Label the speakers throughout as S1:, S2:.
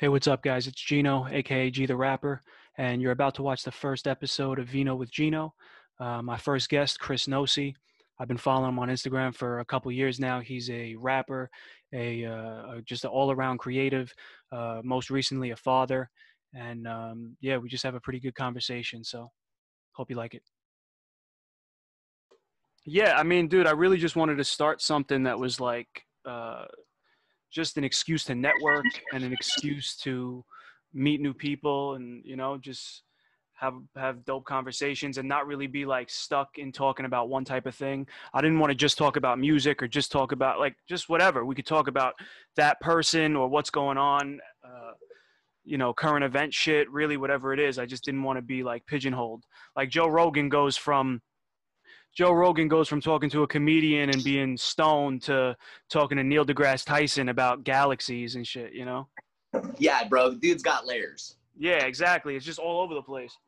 S1: Hey, what's up, guys? It's Gino, aka G the Rapper, and you're about to watch the first episode of Vino with Gino. Uh, my first guest, Chris Nosi. I've been following him on Instagram for a couple years now. He's a rapper, a uh, just an all-around creative. Uh, most recently, a father, and um, yeah, we just have a pretty good conversation. So, hope you like it. Yeah, I mean, dude, I really just wanted to start something that was like uh, just an excuse to network and an excuse to meet new people and you know just have have dope conversations and not really be like stuck in talking about one type of thing. I didn't want to just talk about music or just talk about like just whatever. We could talk about that person or what's going on uh, you know, current event shit, really whatever it is. I just didn't want to be like pigeonholed. Like Joe Rogan goes from Joe Rogan goes from talking to a comedian and being stoned to talking to Neil deGrasse Tyson about galaxies and shit, you know?
S2: Yeah, bro. Dude's got layers.
S1: Yeah, exactly. It's just all over the place.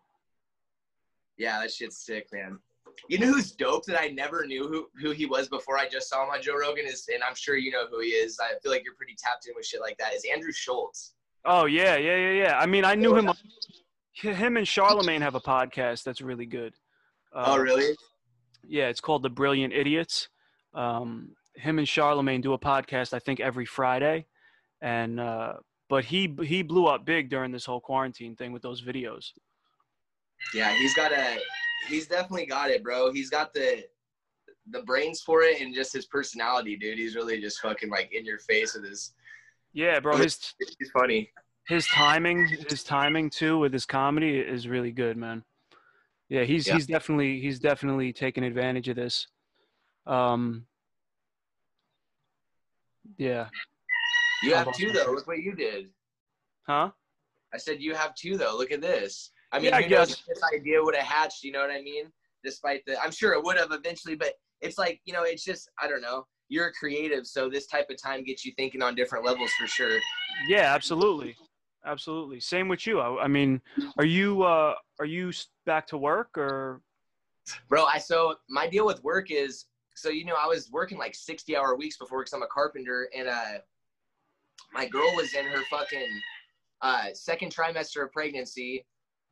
S2: Yeah, that shit's sick, man. You know who's dope that I never knew who, who he was before I just saw him on Joe Rogan is, and I'm sure you know who he is. I feel like you're pretty tapped in with shit like that. Is Andrew Schulz?
S1: Oh yeah, yeah, yeah, yeah. I mean, I knew him. Him and Charlamagne have a podcast that's really good.
S2: Uh, oh really?
S1: Yeah, it's called The Brilliant Idiots. Um, him and Charlamagne do a podcast, I think, every Friday, and uh, but he he blew up big during this whole quarantine thing with those videos.
S2: Yeah, he's got a he's definitely got it, bro. He's got the the brains for it and just his personality, dude. He's really just fucking like in your face with his
S1: Yeah, bro. His
S2: he's funny.
S1: His timing, his timing too with his comedy is really good, man. Yeah, he's yeah. he's definitely he's definitely taking advantage of this. Um Yeah.
S2: You have two though. Look what you did.
S1: Huh?
S2: I said you have two though. Look at this. I mean, yeah, who knows if this idea would have hatched? You know what I mean? Despite the, I'm sure it would have eventually, but it's like you know, it's just I don't know. You're a creative, so this type of time gets you thinking on different levels for sure.
S1: Yeah, absolutely, absolutely. Same with you. I, I mean, are you uh, are you back to work or?
S2: Bro, I so my deal with work is so you know I was working like 60 hour weeks before because I'm a carpenter and uh my girl was in her fucking uh second trimester of pregnancy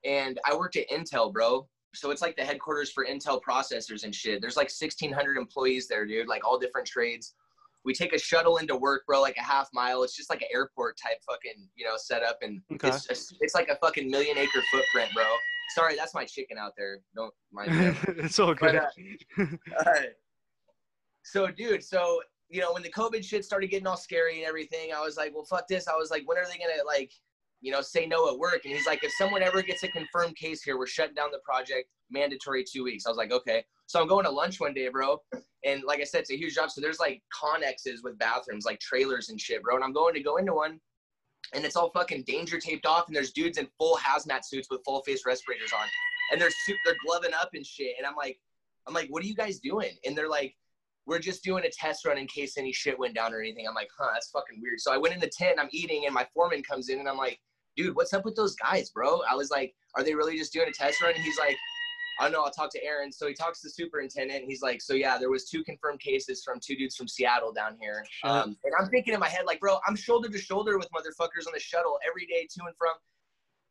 S2: and I worked at Intel, bro. So it's like the headquarters for Intel processors and shit. There's like 1,600 employees there, dude, like all different trades. We take a shuttle into work, bro, like a half mile. It's just like an airport type fucking, you know, setup. And okay. it's, a, it's like a fucking million acre footprint, bro. Sorry, that's my chicken out there. Don't mind
S1: it's all good.
S2: But, uh, uh, so, dude, so, you know, when the COVID shit started getting all scary and everything, I was like, well, fuck this. I was like, when are they going to, like, you know, say no at work. And he's like, if someone ever gets a confirmed case here, we're shutting down the project, mandatory two weeks. I was like, okay. So I'm going to lunch one day, bro. And like I said, it's a huge job. So there's like conexes with bathrooms, like trailers and shit, bro. And I'm going to go into one and it's all fucking danger taped off. And there's dudes in full hazmat suits with full face respirators on. And they're, they're gloving up and shit. And I'm like, I'm like, what are you guys doing? And they're like, we're just doing a test run in case any shit went down or anything. I'm like, huh, that's fucking weird. So I went in the tent, and I'm eating, and my foreman comes in, and I'm like, dude, what's up with those guys, bro? I was like, are they really just doing a test run? And he's like, I don't know. I'll talk to Aaron. So he talks to the superintendent. He's like, so yeah, there was two confirmed cases from two dudes from Seattle down here. Um, and I'm thinking in my head, like, bro, I'm shoulder to shoulder with motherfuckers on the shuttle every day to and from.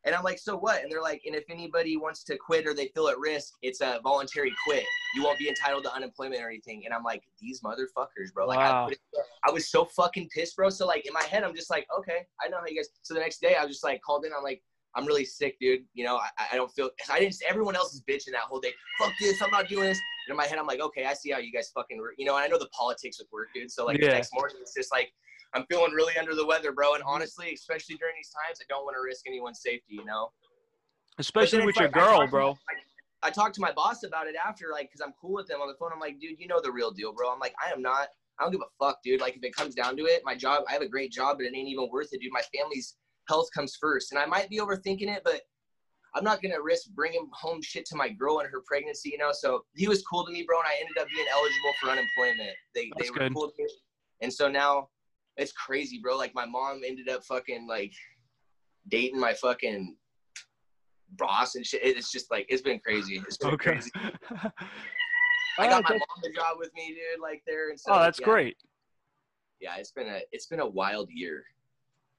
S2: And I'm like, so what? And they're like, and if anybody wants to quit or they feel at risk, it's a voluntary quit. You won't be entitled to unemployment or anything. And I'm like, these motherfuckers, bro. Like, wow. I, I, was so fucking pissed, bro. So like in my head, I'm just like, okay, I know how you guys. So the next day, I was just like called in. I'm like, I'm really sick, dude. You know, I, I don't feel. I didn't. Everyone else is bitching that whole day. Fuck this. I'm not doing this. And in my head, I'm like, okay, I see how you guys fucking. You know, and I know the politics with work, dude. So like yeah. the next morning, it's just like I'm feeling really under the weather, bro. And honestly, especially during these times, I don't want to risk anyone's safety. You know.
S1: Especially with your girl, bro.
S2: I, I talked to my boss about it after, like, because I'm cool with them on the phone. I'm like, dude, you know the real deal, bro. I'm like, I am not. I don't give a fuck, dude. Like, if it comes down to it, my job, I have a great job, but it ain't even worth it, dude. My family's health comes first. And I might be overthinking it, but I'm not gonna risk bringing home shit to my girl and her pregnancy, you know. So he was cool to me, bro, and I ended up being eligible for unemployment. They That's they were good. cool to me, and so now it's crazy, bro. Like my mom ended up fucking like dating my fucking boss and shit. It's just like it's been crazy. It's been okay. crazy. I got oh, my mom a job with me, dude. Like there and.
S1: Oh, that's
S2: yeah.
S1: great.
S2: Yeah, it's been a it's been a wild year.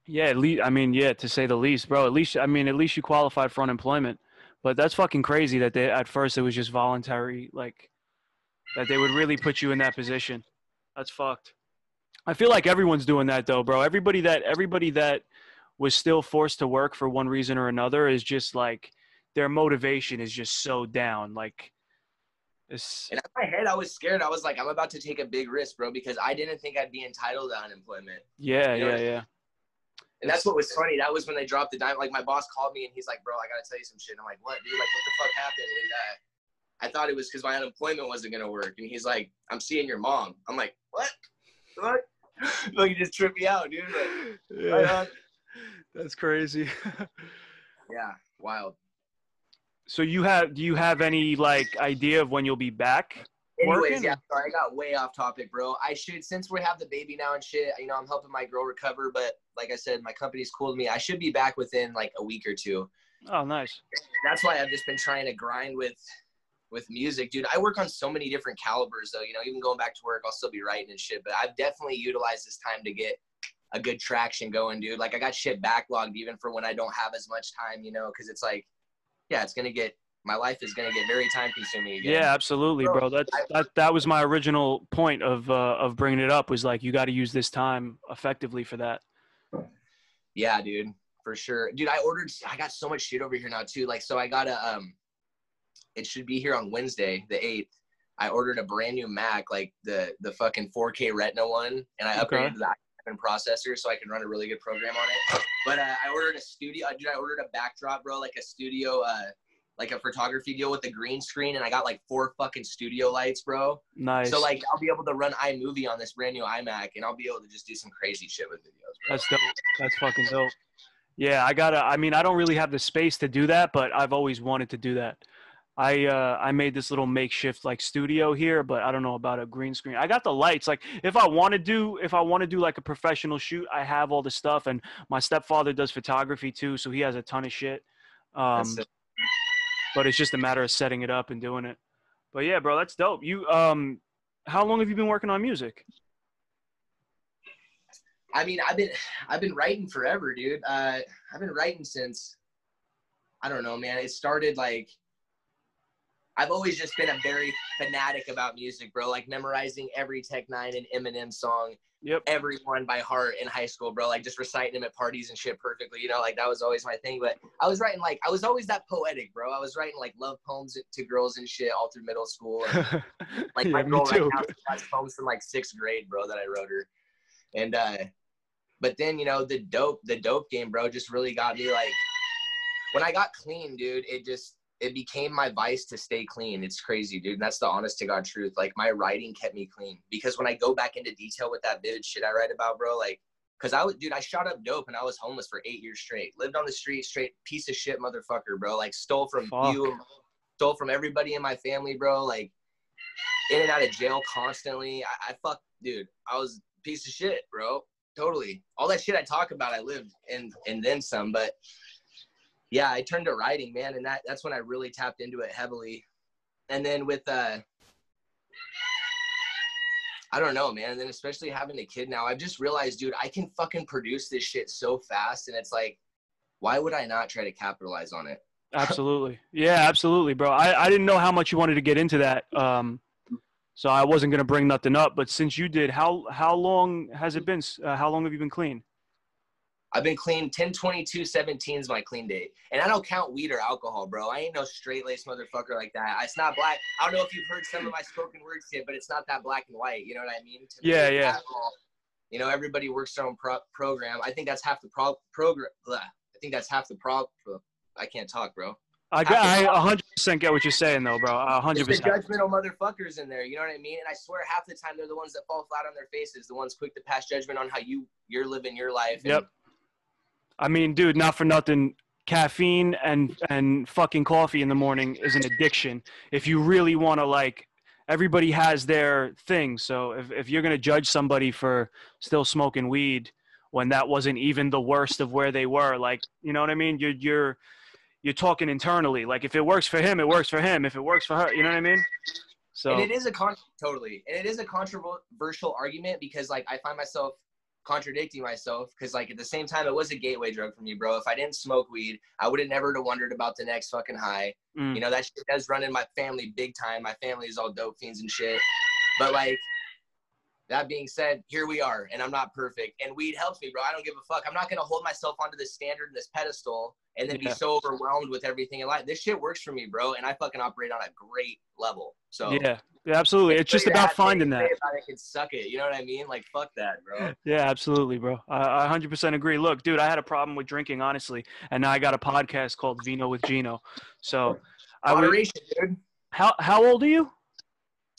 S1: Yeah, at least I mean, yeah, to say the least, bro. At least I mean, at least you qualified for unemployment. But that's fucking crazy that they at first it was just voluntary, like that they would really put you in that position. That's fucked. I feel like everyone's doing that though, bro. Everybody that everybody that was still forced to work for one reason or another is just like their motivation is just so down. Like it's
S2: And in my head, I was scared. I was like, I'm about to take a big risk, bro, because I didn't think I'd be entitled to unemployment.
S1: yeah,
S2: You know
S1: yeah,
S2: I
S1: yeah.
S2: And that's what was funny. That was when they dropped the dime. Like my boss called me and he's like, "Bro, I gotta tell you some shit." And I'm like, "What, dude? Like, what the fuck happened?" And uh, I thought it was because my unemployment wasn't gonna work. And he's like, "I'm seeing your mom." I'm like, "What? What?" like, you just tripped me out, dude. Like,
S1: Yeah.
S2: on.
S1: That's crazy.
S2: yeah, wild.
S1: so you have do you have any like idea of when you'll be back?
S2: Anyways,
S1: Working?
S2: yeah, sorry, I got way off topic, bro. I should, since we have the baby now and shit, you know, I'm helping my girl recover. But like I said, my company's cool to me. I should be back within like a week or two.
S1: Oh, nice.
S2: that's why I've just been trying to grind with with music, dude. I work on so many different calibers though. You know, even going back to work, I'll still be writing and shit. But I've definitely utilized this time to get a good traction going, dude. Like I got shit backlogged even for when I don't have as much time, you know, because it's like, yeah, it's gonna get my life is gonna get very time consuming again.
S1: Yeah, absolutely,
S2: Bro.
S1: That's that that was my original point of uh, of bringing it up was like you got to use this time effectively for that.
S2: Yeah, dude, for sure. Dude, I ordered I got so much shit over here now too. Like so I got a um it should be here on Wednesday, the 8th. I ordered a brand new Mac, like the the fucking 4K Retina one, and I
S1: Okay.
S2: upgraded the i7 processor so I can run a really good program on it. But uh, I ordered a studio, dude. I ordered a backdrop, bro, like a studio, uh, like a photography deal with a green screen, and I got like four fucking studio lights, bro.
S1: Nice.
S2: So like I'll be able to run iMovie on this brand new iMac, and I'll be able to just do some crazy shit with videos. Bro.
S1: That's dope. That's fucking dope. Yeah, I gotta. I mean, I don't really have the space to do that, but I've always wanted to do that. I uh, I made this little makeshift like studio here, but I don't know about a green screen. I got the lights. Like, if I want to do, if I want to do like a professional shoot, I have all the stuff. And my stepfather does photography too, so he has a ton of shit. Um. But it's just a matter of setting it up and doing it. But yeah, bro, that's dope. You um, how long have you been working on music?
S2: I mean, I've been I've been writing forever, dude. Uh, I've been writing since I don't know, man. It started like I've always just been a very fanatic about music, bro. Like memorizing every Tech N9ne and Eminem song,
S1: Yep.
S2: everyone by heart in high school, bro. Like just reciting them at parties and shit perfectly. You know, like that was always my thing. But I was writing like I was always that poetic, bro. I was writing like love poems to girls and shit all through middle school. And, like
S1: yeah,
S2: my girl right now has poems from like sixth grade, bro, that I wrote her. And uh but then you know the dope the dope game, bro, just really got me like when I got clean, dude, it just it became my vice to stay clean. It's crazy, dude. And that's the honest to God truth. Like my writing kept me clean because when I go back into detail with that vivid shit I write about, bro, like Cause I was, dude, I shot up dope and I was homeless for eight years straight. Lived on the street, straight piece of shit, motherfucker, bro. Like stole from
S1: Fuck.
S2: you, stole from everybody in my family, bro. Like in and out of jail constantly. I, I fuck, dude. I was piece of shit, bro. Totally. All that shit I talk about, I lived and and then some. But yeah, I turned to writing, man, and that that's when I really tapped into it heavily. And then with uh I don't know, man. And then especially having a kid now, I've just realized, dude, I can fucking produce this shit so fast, and it's like, why would I not try to capitalize on it?
S1: Absolutely. Yeah, absolutely, bro. I, I didn't know how much you wanted to get into that. Um, so I wasn't gonna bring nothing up. But since you did, how how long has it been? Uh, how long have you been clean?
S2: I've been clean 10 22 17 is my clean date. And I don't count weed or alcohol, bro. I ain't no straight laced motherfucker like that. It's not black. I don't know if you've heard some of my spoken words yet, but it's not that black and white. You know what I mean? To me,
S1: Yeah, yeah.
S2: alcohol, you know, everybody works their own pro- program. I think that's half the pro- program. I think that's half the pro. pro- I can't talk, bro.
S1: I got, I 100% get what you're saying though, bro. A
S2: There's the
S1: 100%.
S2: judgmental motherfuckers in there. You know what I mean? And I swear, half the time they're the ones that fall flat on their faces, the ones quick to pass judgment on how you you're living your life. and-
S1: Yep. I mean, dude, not for nothing. Caffeine and and fucking coffee in the morning is an addiction. If you really want to like, everybody has their thing. So if if you're gonna judge somebody for still smoking weed when that wasn't even the worst of where they were, like, you know what I mean? You're you're you're talking internally. Like, if it works for him, it works for him. If it works for her, you know what I mean? So
S2: And it is a con totally, and it is a controversial argument because like I find myself contradicting myself because like at the same time it was a gateway drug for me bro. If i didn't smoke weed i would have never wondered about the next fucking high.
S1: Mm.
S2: you know that shit does run in my family big time. My family is all dope fiends and shit. But like that being said here we are and i'm not perfect and weed helps me bro i don't give a fuck i'm not gonna hold myself onto this standard and this pedestal and then
S1: Yeah.
S2: be so overwhelmed with everything in life this shit works for me bro and i fucking operate on a great level so
S1: Yeah, yeah, absolutely. It's just about finding that.
S2: about it, can suck it. You know what I mean? Like fuck that, bro.
S1: Yeah, absolutely, bro. I, I 100% agree. Look, dude, I had a problem with drinking, honestly, and now I got a podcast called Vino with Gino. So, I would,
S2: Moderation, dude.
S1: how how old are you?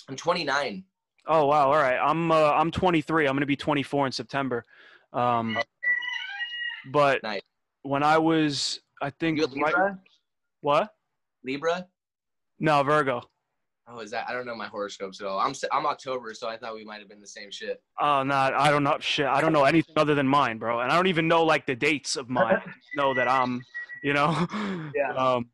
S2: I'm 29.
S1: Oh wow, all right. I'm uh, I'm 23. I'm gonna be 24 in September. Um, but
S2: Nice.
S1: when I was, I think
S2: You a
S1: right,
S2: Libra?
S1: what?
S2: Libra?
S1: No, Virgo.
S2: Oh, is that? I don't know my horoscopes at all. I'm I'm October, so I thought we might have been the same shit.
S1: Oh, no, I don't know shit. I don't know anything other than mine, bro. And I don't even know like the dates of mine. Know that I'm, you know.
S2: Yeah.
S1: Um,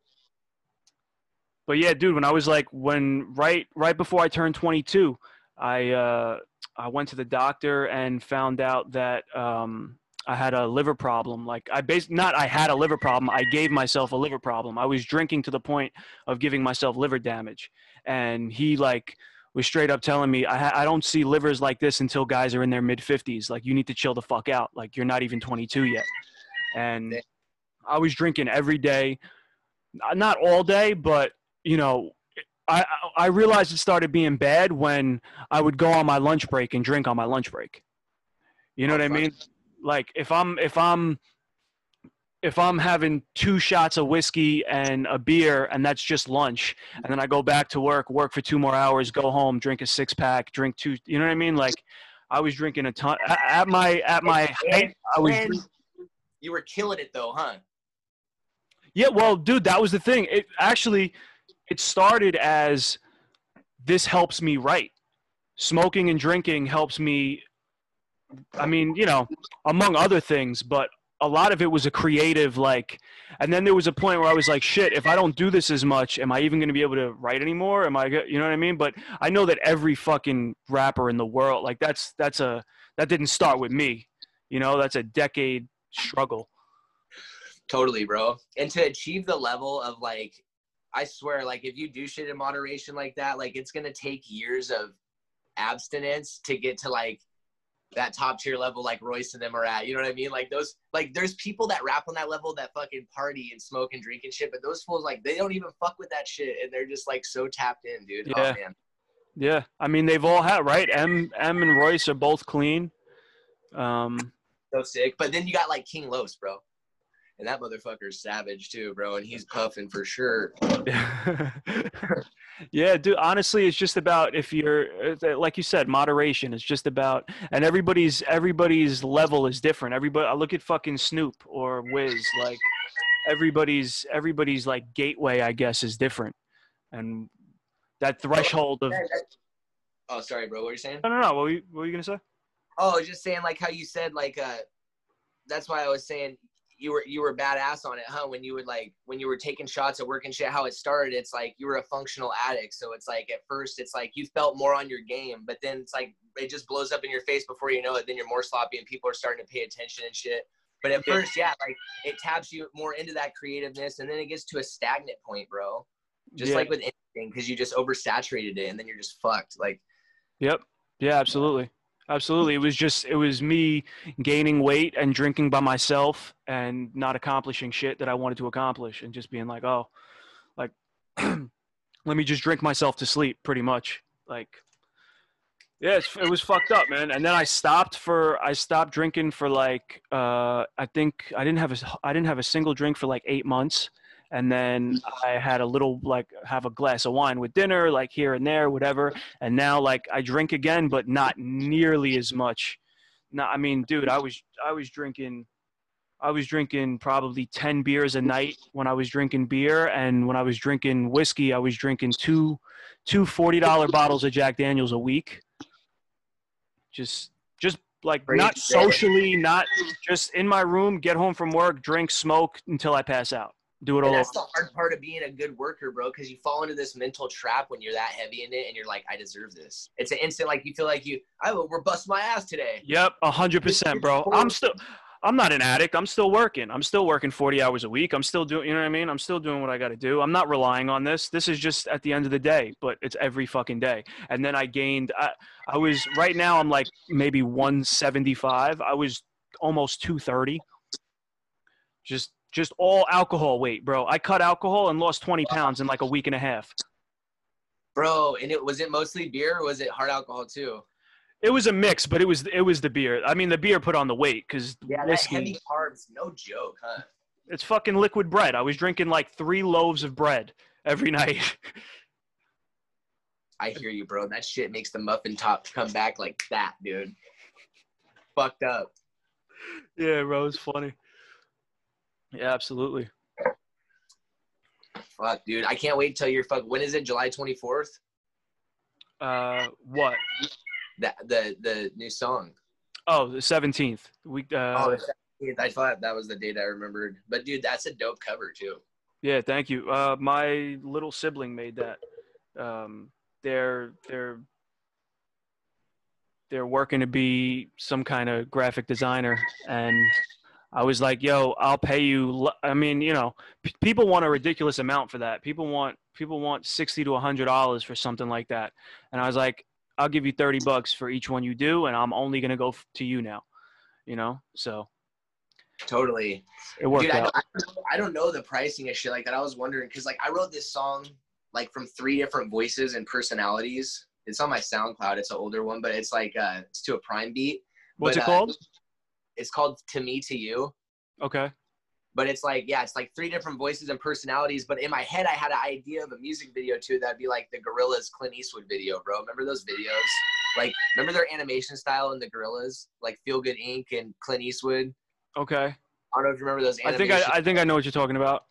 S1: but yeah, dude, when I was like, when right right before I turned 22, I uh, I went to the doctor and found out that um, I had a liver problem. Like I basically not I had a liver problem. I gave myself a liver problem. I was drinking to the point of giving myself liver damage, and he like was straight up telling me I, ha- I don't see livers like this until guys are in their mid 50s. Like you need to chill the fuck out. Like you're not even 22 yet. And I was drinking every day, not all day, but you know, I I realized it started being bad when I would go on my lunch break and drink on my lunch break. You know
S2: Oh,
S1: what I mean? Like if I'm if I'm if I'm having two shots of whiskey and a beer and that's just lunch, and then I go back to work, work for two more hours, go home, drink a six pack, drink two. You know what I mean? Like I was drinking a ton at, my at my height. I was.
S2: You were killing it though, huh?
S1: Yeah, well, dude, that was the thing. It actually it started as this helps me write. Smoking and drinking helps me I mean, you know, among other things, but a lot of it was a creative like and then there was a point where I was like, shit, if I don't do this as much, am I even going to be able to write anymore? Am I you know what I mean? But I know that every fucking rapper in the world like that's that's a that didn't start with me. You know, that's a decade struggle.
S2: Totally, bro. And to achieve the level of like, I swear, like if you do shit in moderation like that, like it's gonna take years of abstinence to get to like that top tier level like Royce and them are at. You know what I mean? Like those like there's people that rap on that level that fucking party and smoke and drink and shit, but those fools like they don't even fuck with that shit and they're just like so tapped in, dude.
S1: Yeah.
S2: Oh man.
S1: Yeah, I mean they've all had right. M M and Royce are both clean. Um,
S2: So sick. But then you got like King Los, bro. And that motherfucker's savage too, bro. And he's puffing for sure.
S1: yeah, dude. Honestly, it's just about if you're uh, like you said, moderation. It's just about, and everybody's everybody's level is different. Everybody, I look at fucking Snoop or Wiz. Like everybody's everybody's like gateway, I guess, is different, and that threshold of.
S2: Oh, sorry, bro. What are you saying?
S1: No, no, no. What were you, what were you gonna say?
S2: Oh, just saying like how you said like uh that's why I was saying you were you were badass on it, huh? When you would like when you were taking shots at work and shit, how it started, it's like you were a functional addict. So it's like at first it's like you felt more on your game, but then it's like it just blows up in your face before you know it, then you're more sloppy and people are starting to pay attention and shit. But at first, yeah, like it taps you more into that creativeness and then it gets to a stagnant point, bro. Just
S1: Yeah.
S2: like with anything, because you just oversaturated it and then you're just fucked. Like
S1: Yep. Yeah, absolutely. Absolutely. It was just it was me gaining weight and drinking by myself and not accomplishing shit that I wanted to accomplish and just being like, "Oh, like let me just drink myself to sleep pretty much." Like yeah, it was fucked up, man. And then I stopped for I stopped drinking for like uh I think I didn't have a I didn't have a single drink for like 8 months and then I had a little like have a glass of wine with dinner like here and there whatever and now like I drink again but not nearly as much. No, I mean, dude, I was I was drinking I was drinking probably 10 beers a night when I was drinking beer and when I was drinking whiskey I was drinking two two $40 bottles of Jack Daniels a week. Just just like
S2: Crazy,
S1: not socially, not just in my room, get home from work, drink, smoke until I pass out. Do it
S2: And
S1: all.
S2: that's the hard part of being a good worker, bro, because you fall into this mental trap when you're that heavy in it and you're like, I deserve this. It's an instant like you feel like you I will we're busting my ass today.
S1: Yep, a hundred percent, bro. I'm still, I'm not an addict. I'm still working. I'm still working 40 hours a week. I'm still doing, you know what I mean? I'm still doing what I got to do. I'm not relying on this. This is just at the end of the day, but it's every fucking day. And then I gained, I, I was right now. I'm like maybe 175. I was almost 230. Just, just all alcohol weight, bro. I cut alcohol and lost 20 pounds in like a week and a half.
S2: Bro, and it was it mostly beer or was it hard alcohol too?
S1: It was a mix, but it was it was the beer. I mean, the beer put on the weight because
S2: Yeah, that heavy carbs, no joke, huh?
S1: It's fucking liquid bread. I was drinking like three loaves of bread every night.
S2: I hear you, bro. That shit makes the muffin top come back like that, dude. Fucked up.
S1: yeah, bro, it's funny. Yeah, absolutely.
S2: Fuck, dude. I can't wait till you're fuck. When is it? July 24th?
S1: Uh, what?
S2: That the the new song.
S1: Oh, the seventeenth. We. Uh,
S2: Oh, the 17th. I thought that was the date I remembered. But dude, that's a dope cover too.
S1: yeah, thank you. Uh, my little sibling made that. Um, they're they're they're working to be some kind of graphic designer, and I was like, "Yo, I'll pay you." I mean, you know, p- people want a ridiculous amount for that. People want people want sixty to hundred dollars for something like that, and I was like, "I'll give you thirty bucks for each one you do, and I'm only gonna go f- to you now." You know, so
S2: Totally.
S1: it worked
S2: Dude, I don't, I don't know the pricing of shit like that. I was wondering because like I wrote this song like from three different voices and personalities. It's on my SoundCloud. It's an older one, but it's like uh it's to a prime beat.
S1: What's
S2: But,
S1: it
S2: uh,
S1: called?
S2: It's called To Me to You.
S1: Okay.
S2: But it's like, yeah, it's like three different voices and personalities. But in my head, I had an idea of a music video too that'd be like the Gorillaz Clint Eastwood video, bro. Remember those videos? Like, remember their animation style in the Gorillaz, like Feel Good Inc. and Clint Eastwood.
S1: Okay.
S2: I don't know if you remember those.
S1: I think I, I think I know what you're talking about.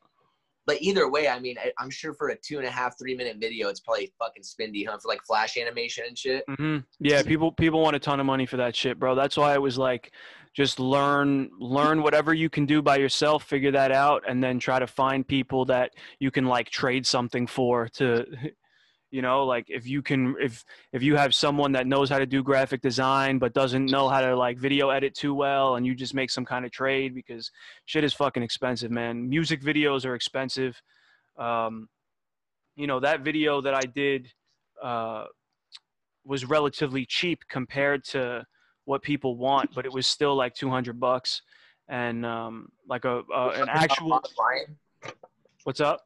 S2: But either way, I mean, I, I'm sure for a two and a half, three minute video, it's probably fucking spendy, huh? For like flash animation and shit.
S1: hmm Yeah, people people want a ton of money for that shit, bro. That's why I was like, just learn learn whatever you can do by yourself, figure that out, and then try to find people that you can like trade something for to, you know, like if you can if if you have someone that knows how to do graphic design but doesn't know how to like video edit too well, and you just make some kind of trade because shit is fucking expensive, man. Music videos are expensive. Um, you know that video that I did. Uh, was relatively cheap compared to what people want, but it was still like 200 bucks and um, like a uh, an actual
S2: bottom line,
S1: what's up?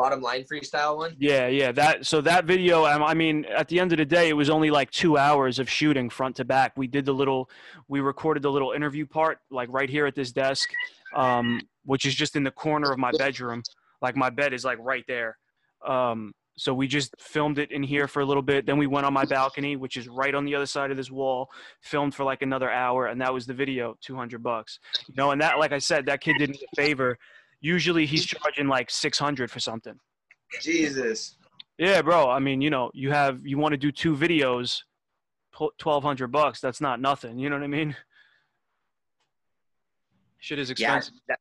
S2: bottom line freestyle one.
S1: Yeah, yeah. That so that video. um, I mean, at the end of the day, it was only like two hours of shooting front to back. We did the little, we recorded the little interview part like right here at this desk, um, which is just in the corner of my bedroom. Like my bed is like right there. Um, so we just filmed it in here for a little bit. Then we went on my balcony, which is right on the other side of this wall. Filmed for like another hour, and that was the video. Two hundred bucks. You know, and that, like I said, that kid did me a favor. Usually he's charging like six hundred for something.
S2: Jesus.
S1: Yeah, bro. I mean, you know, you have you want to do two videos, twelve hundred bucks. That's not nothing. You know what I mean? Shit is
S2: Yeah.
S1: expensive.
S2: That,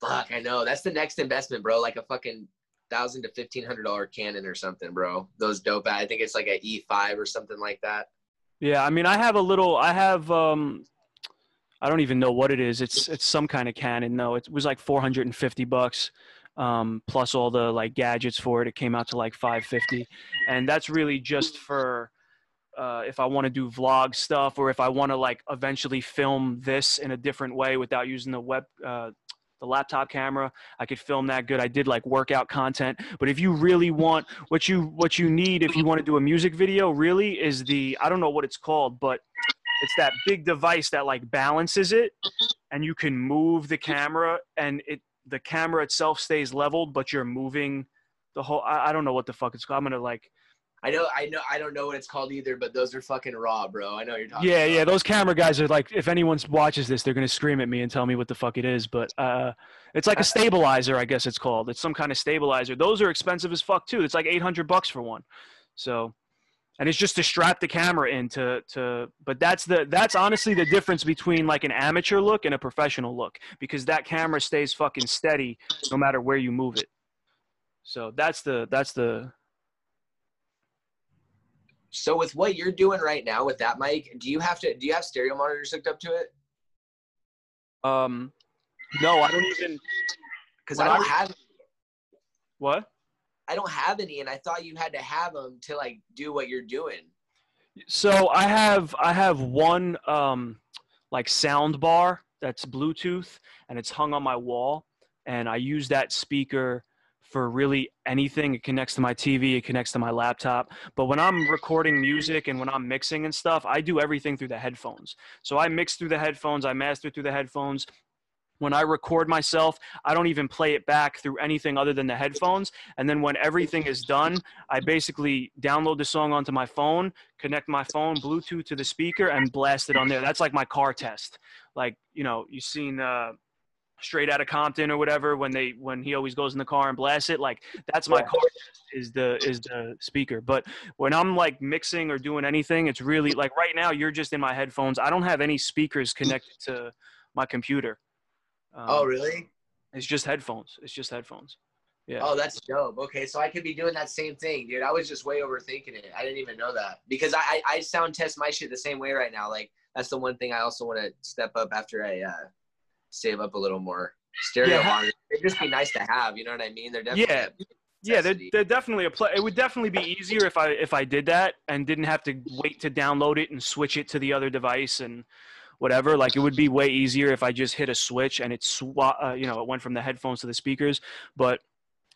S2: fuck, I know. That's the next investment, bro. Like a fucking thousand to fifteen hundred dollar Canon or something, bro. Those dope. I think it's like a E five or something like that.
S1: Yeah, I mean, I have a little. I have. um I don't even know what it is. It's it's some kind of Canon. though. it was like four hundred and fifty bucks, um, plus all the like gadgets for it. It came out to like five fifty, and that's really just for. Uh, if I want to do vlog stuff, or if I want to like eventually film this in a different way without using the web, uh, the laptop camera, I could film that good. I did like workout content, but if you really want what you what you need if you want to do a music video, really is the I don't know what it's called, but it's that big device that like balances it, and you can move the camera, and it the camera itself stays leveled, but you're moving the whole. I, I don't know what the fuck it's called. I'm gonna like
S2: I know, I know, I don't know what it's called either, but those are fucking raw, bro. I know you're talking.
S1: Yeah,
S2: about.
S1: yeah. Those camera guys are like, if anyone watches this, they're gonna scream at me and tell me what the fuck it is. But uh, it's like a stabilizer, I guess it's called. It's some kind of stabilizer. Those are expensive as fuck too. It's like eight hundred bucks for one. So, and it's just to strap the camera in to to but that's the that's honestly the difference between like an amateur look and a professional look because that camera stays fucking steady no matter where you move it so that's the that's the
S2: So with what you're doing right now with that mic, do you have to do you have stereo monitors hooked up to it?
S1: um no i don't even
S2: Because I don't
S1: I-
S2: have
S1: what
S2: I don't have any, and I thought you had to have them to like do what you're doing.
S1: So I have I have one um like sound bar that's Bluetooth and it's hung on my wall and I use that speaker for really anything. It connects to my TV, it connects to my laptop. But when I'm recording music and when I'm mixing and stuff, I do everything through the headphones. So I mix through the headphones, I master through the headphones. When I record myself, I don't even play it back through anything other than the headphones. And then when everything is done, I basically download the song onto my phone, connect my phone Bluetooth to the speaker, and blast it on there. That's like my car test. Like you know, you've seen uh, Straight Out of Compton or whatever when they when he always goes in the car and blasts it. Like that's my
S2: Yeah.
S1: car is the is the speaker. But when I'm like mixing or doing anything, it's really like right now you're just in my headphones. I don't have any speakers connected to my computer. Um,
S2: oh, really?
S1: It's just headphones. It's just headphones. Yeah.
S2: Oh, that's dope. Okay, so I could be doing that same thing, dude. I was just way overthinking it. I didn't even know that because I I, I sound test my shit the same way right now. Like that's the one thing I also want to step up after I uh, save up a little more. Stereo
S1: Yeah.
S2: monitors. It'd just be nice to have. You know what I mean? They're definitely
S1: Yeah. Yeah, they're, they're definitely a play. It would definitely be easier if I if I did that and didn't have to wait to download it and switch it to the other device and whatever. Like it would be way easier if I just hit a switch and it swa- uh, you know, it went from the headphones to the speakers. But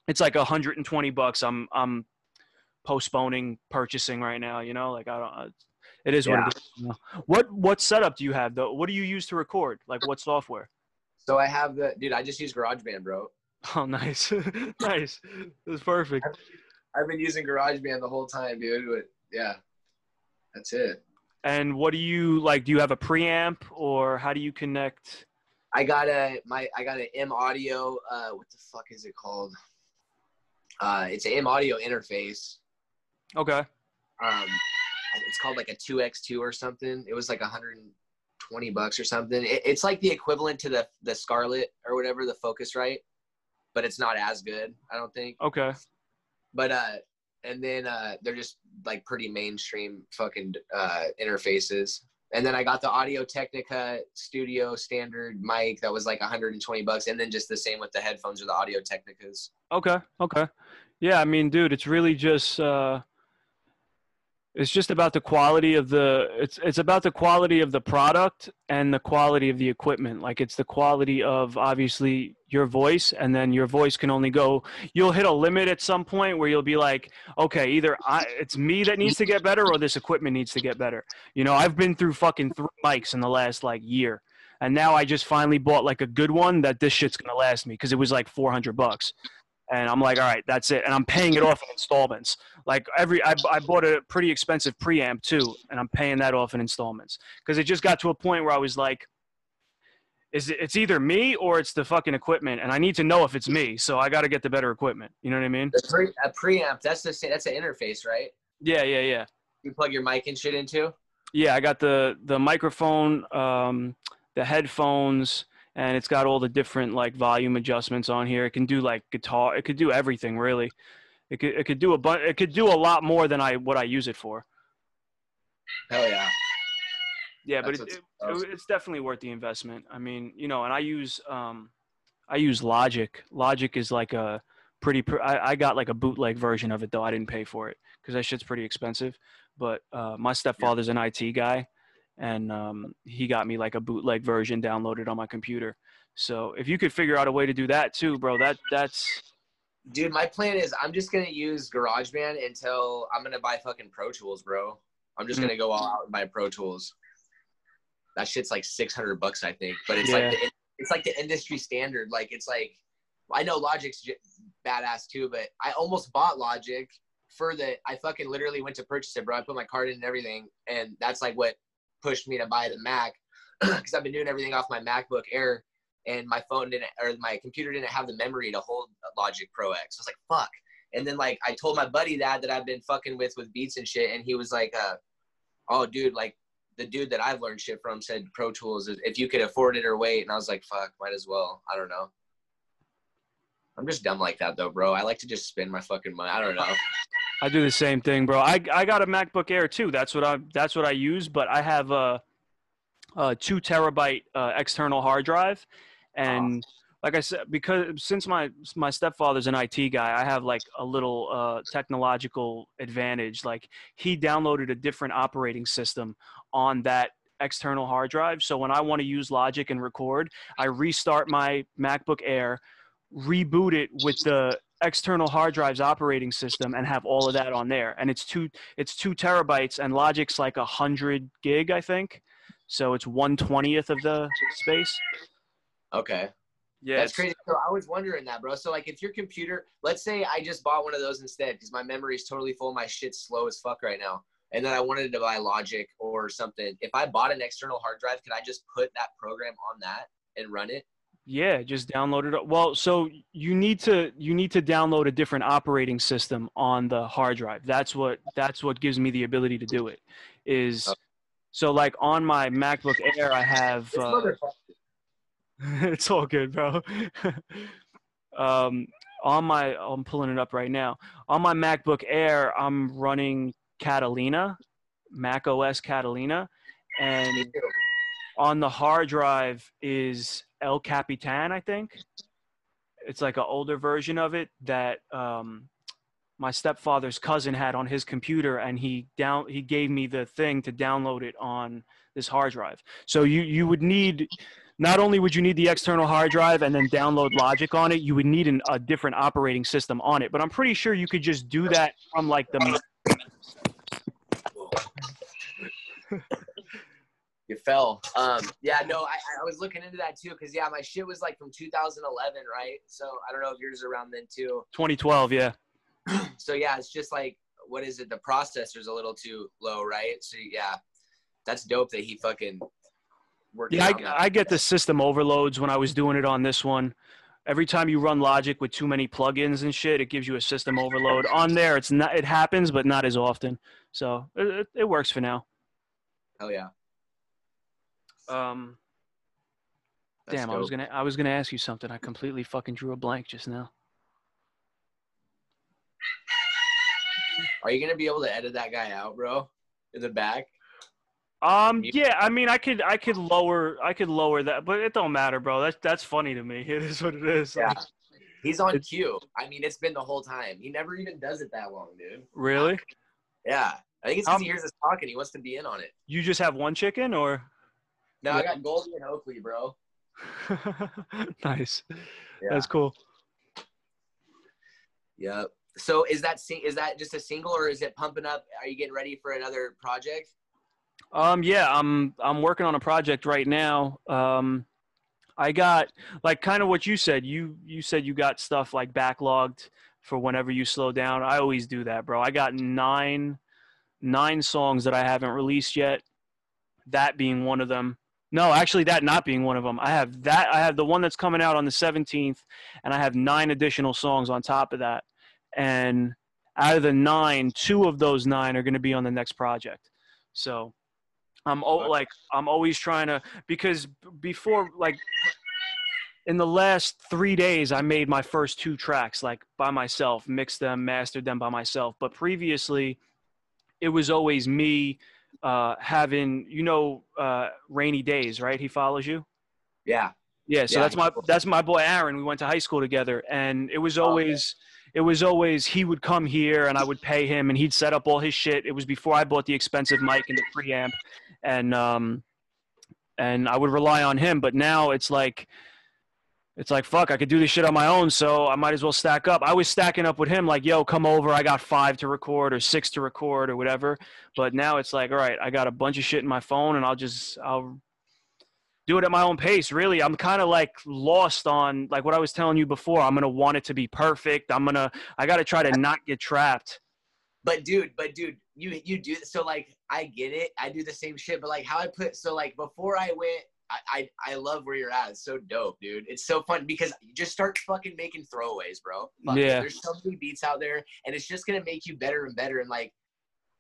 S1: it's like 120 bucks. I'm I'm postponing purchasing right now. You know, like I don't. Uh, it is what
S2: Yeah.
S1: it is. What what setup do you have though? What do you use to record? Like what software?
S2: So I have the dude. I just use GarageBand, bro.
S1: Oh, nice, nice. That's perfect.
S2: I've been using GarageBand the whole time, dude. But yeah, that's it.
S1: And what do you like? Do you have a preamp or how do you connect?
S2: I got a my I got an M Audio. Uh, what the fuck is it called? Uh, it's an M Audio interface.
S1: Okay.
S2: Um, it's called like a two X two or something. It was like 120 bucks or something. It, it's like the equivalent to the the Scarlett or whatever, the Focusrite, but it's not as good. I don't think.
S1: Okay.
S2: But uh, and then uh, they're just like pretty mainstream fucking uh interfaces. And then I got the Audio Technica Studio standard mic that was like 120 bucks, and then just the same with the headphones or the Audio Technicas.
S1: Okay. Okay. Yeah. I mean, dude, it's really just, uh, it's just about the quality of the, it's, it's about the quality of the product and the quality of the equipment. Like it's the quality of obviously your voice and then your voice can only go, you'll hit a limit at some point where you'll be like, okay, either I, it's me that needs to get better or this equipment needs to get better. You know, I've been through fucking three mics in the last like year. And now I just finally bought like a good one that this shit's gonna last me because it was like 400 bucks. And I'm like, all right, that's it. And I'm paying it off in installments. Like every, I, I bought a pretty expensive preamp too, and I'm paying that off in installments because it just got to a point where I was like, is it, it's either me or it's the fucking equipment, and I need to know if it's me. So I got to get the better equipment. You know what I mean?
S2: The pre, a preamp, that's the same. That's an interface, right?
S1: Yeah, yeah, yeah.
S2: You plug your mic and shit into.
S1: Yeah, I got the the microphone, um, the headphones, and it's got all the different like volume adjustments on here. It can do like guitar. It could do everything really. It could it could do a bunch. It could do a lot more than I what I use it for.
S2: Hell yeah.
S1: Yeah, but it, it, it's definitely worth the investment. I mean, you know, and I use um, I use Logic. Logic is like a pretty. Pr- I, I got like a bootleg version of it though. I didn't pay for it because that shit's pretty expensive. But uh, my stepfather's an IT guy, and um, he got me like a bootleg version downloaded on my computer. So if you could figure out a way to do that too, bro, that that's
S2: Dude, my plan is I'm just gonna use GarageBand until I'm gonna buy fucking Pro Tools, bro. I'm just
S1: Mhm.
S2: gonna go all out and buy Pro Tools. That shit's like 600 bucks, I think. But it's
S1: Yeah.
S2: like the, it's like the industry standard. Like it's like I know Logic's j- badass too, but I almost bought Logic for the. I fucking literally went to purchase it, bro. I put my card in and everything, and that's like what pushed me to buy the Mac because I've been doing everything off my MacBook Air and my phone didn't or my computer didn't have the memory to hold Logic Pro X. I was like, fuck. And then like I told my buddy that that I've been fucking with with beats and shit, and he was like, uh, "Oh, dude, like the dude that I've learned shit from said Pro Tools if you could afford it or wait." And I was like, "Fuck, might as well." I don't know. I'm just dumb like that though, bro. I like to just spend my fucking money. I don't know.
S1: I do the same thing, bro. I I got a MacBook Air too. That's what I that's what I use. But I have a, a two terabyte uh, external hard drive, and like I said, because since my my stepfather's an IT guy, I have like a little uh, technological advantage. Like he downloaded a different operating system on that external hard drive. So when I want to use Logic and record, I restart my MacBook Air, reboot it with the external hard drive's operating system and have all of that on there and it's two it's two terabytes and logic's like a hundred gig i think so it's 120th of the space
S2: Okay.
S1: yeah
S2: That's crazy. So I was wondering that, bro. So like, if your computer, let's say I just bought one of those instead because my memory is totally full, my shit's slow as fuck right now, and then I wanted to buy Logic or something. If I bought an external hard drive, could I just put that program on that and run it?
S1: Yeah just download it well so you need to you need to download a different operating system on the hard drive that's what that's what gives me the ability to do it is so like on my macbook air i have uh, it's all good, bro. um, on my, I'm pulling it up right now. On my MacBook Air, I'm running Catalina, Mac OS Catalina, and
S2: Me too.
S1: On the hard drive is El Capitan, I think. It's like an older version of it that um, my stepfather's cousin had on his computer, and he down he gave me the thing to download it on this hard drive. So you you would need not only would you need the external hard drive and then download Logic on it, you would need an, a different operating system on it. But I'm pretty sure you could just do that from like the
S2: fell. Um, yeah, no, I, I was looking into that too because yeah, my shit was like from 2011, right? So I don't know if yours around then too.
S1: 2012. Yeah.
S2: So yeah, it's just like what is it? The processor's a little too low, right? So yeah, that's dope that he fucking worked.
S1: Yeah. I, I get the system overloads when I was doing it on this one. Every time you run Logic with too many plugins and shit, it gives you a system overload. On there, it's not. It happens, but not as often. So it, it, it works for now.
S2: Hell yeah.
S1: Um, damn, I was gonna I was gonna ask you something. I completely fucking drew a blank just now.
S2: Are you gonna be able to edit that guy out, bro? In the back?
S1: Um, yeah, I mean, I could I could lower I could lower that, but it don't matter, bro. That's that's funny to me. It is what it is.
S2: Yeah.
S1: Like,
S2: He's on cue. I mean, it's been the whole time. He never even does it that long, dude.
S1: really?
S2: Yeah. I think it's because
S1: Um,
S2: he hears us talking. He wants to be in on it.
S1: You just have one chicken, or?
S2: No, I got Goldie and Oakley, bro.
S1: nice.
S2: Yeah.
S1: That's cool.
S2: Yep. So is that is that just a single or is it pumping up? Are you getting ready for another project?
S1: Um, yeah, I'm I'm working on a project right now. Um, I got like kind of what you said. You you said you got stuff like backlogged for whenever you slow down. I always do that, bro. I got nine nine songs that I haven't released yet. That being one of them. No, actually, that not being one of them. I have that. I have the one that's coming out on the 17th, and I have nine additional songs on top of that. And out of the nine, two of those nine are going to be on the next project. So I'm o- like I'm always trying to because before like in the last three days I made my first two tracks like by myself, mixed them, mastered them by myself. But previously, it was always me uh, having you know uh, rainy days, right? He follows you.
S2: Yeah.
S1: Yeah, so
S2: Yeah,
S1: that's my that's my boy Aaron. We went to high school together, and it was
S2: Oh,
S1: always it was always he would come here and I would pay him, and he'd set up all his shit. It was before I bought the expensive mic and the preamp, and um, and I would rely on him. But now it's like it's like fuck, I could do this shit on my own, so I might as well stack up. I was stacking up with him, like, yo, come over. I got five to record or six to record or whatever. But now it's like, all right, I got a bunch of shit in my phone, and I'll just I'll do it at my own pace really i'm kind of like lost on like what i was telling you before i'm gonna want it to be perfect i'm gonna i gotta try to not get trapped
S2: But dude, but dude, you you do so like I get it. I do the same shit, but like how I put so like before I went I, I I love where you're at. It's so dope, dude. It's so fun because you just start fucking making throwaways, bro. Fuck it.
S1: Yeah.
S2: There's so many beats out there, and it's just gonna make you better and better. And like,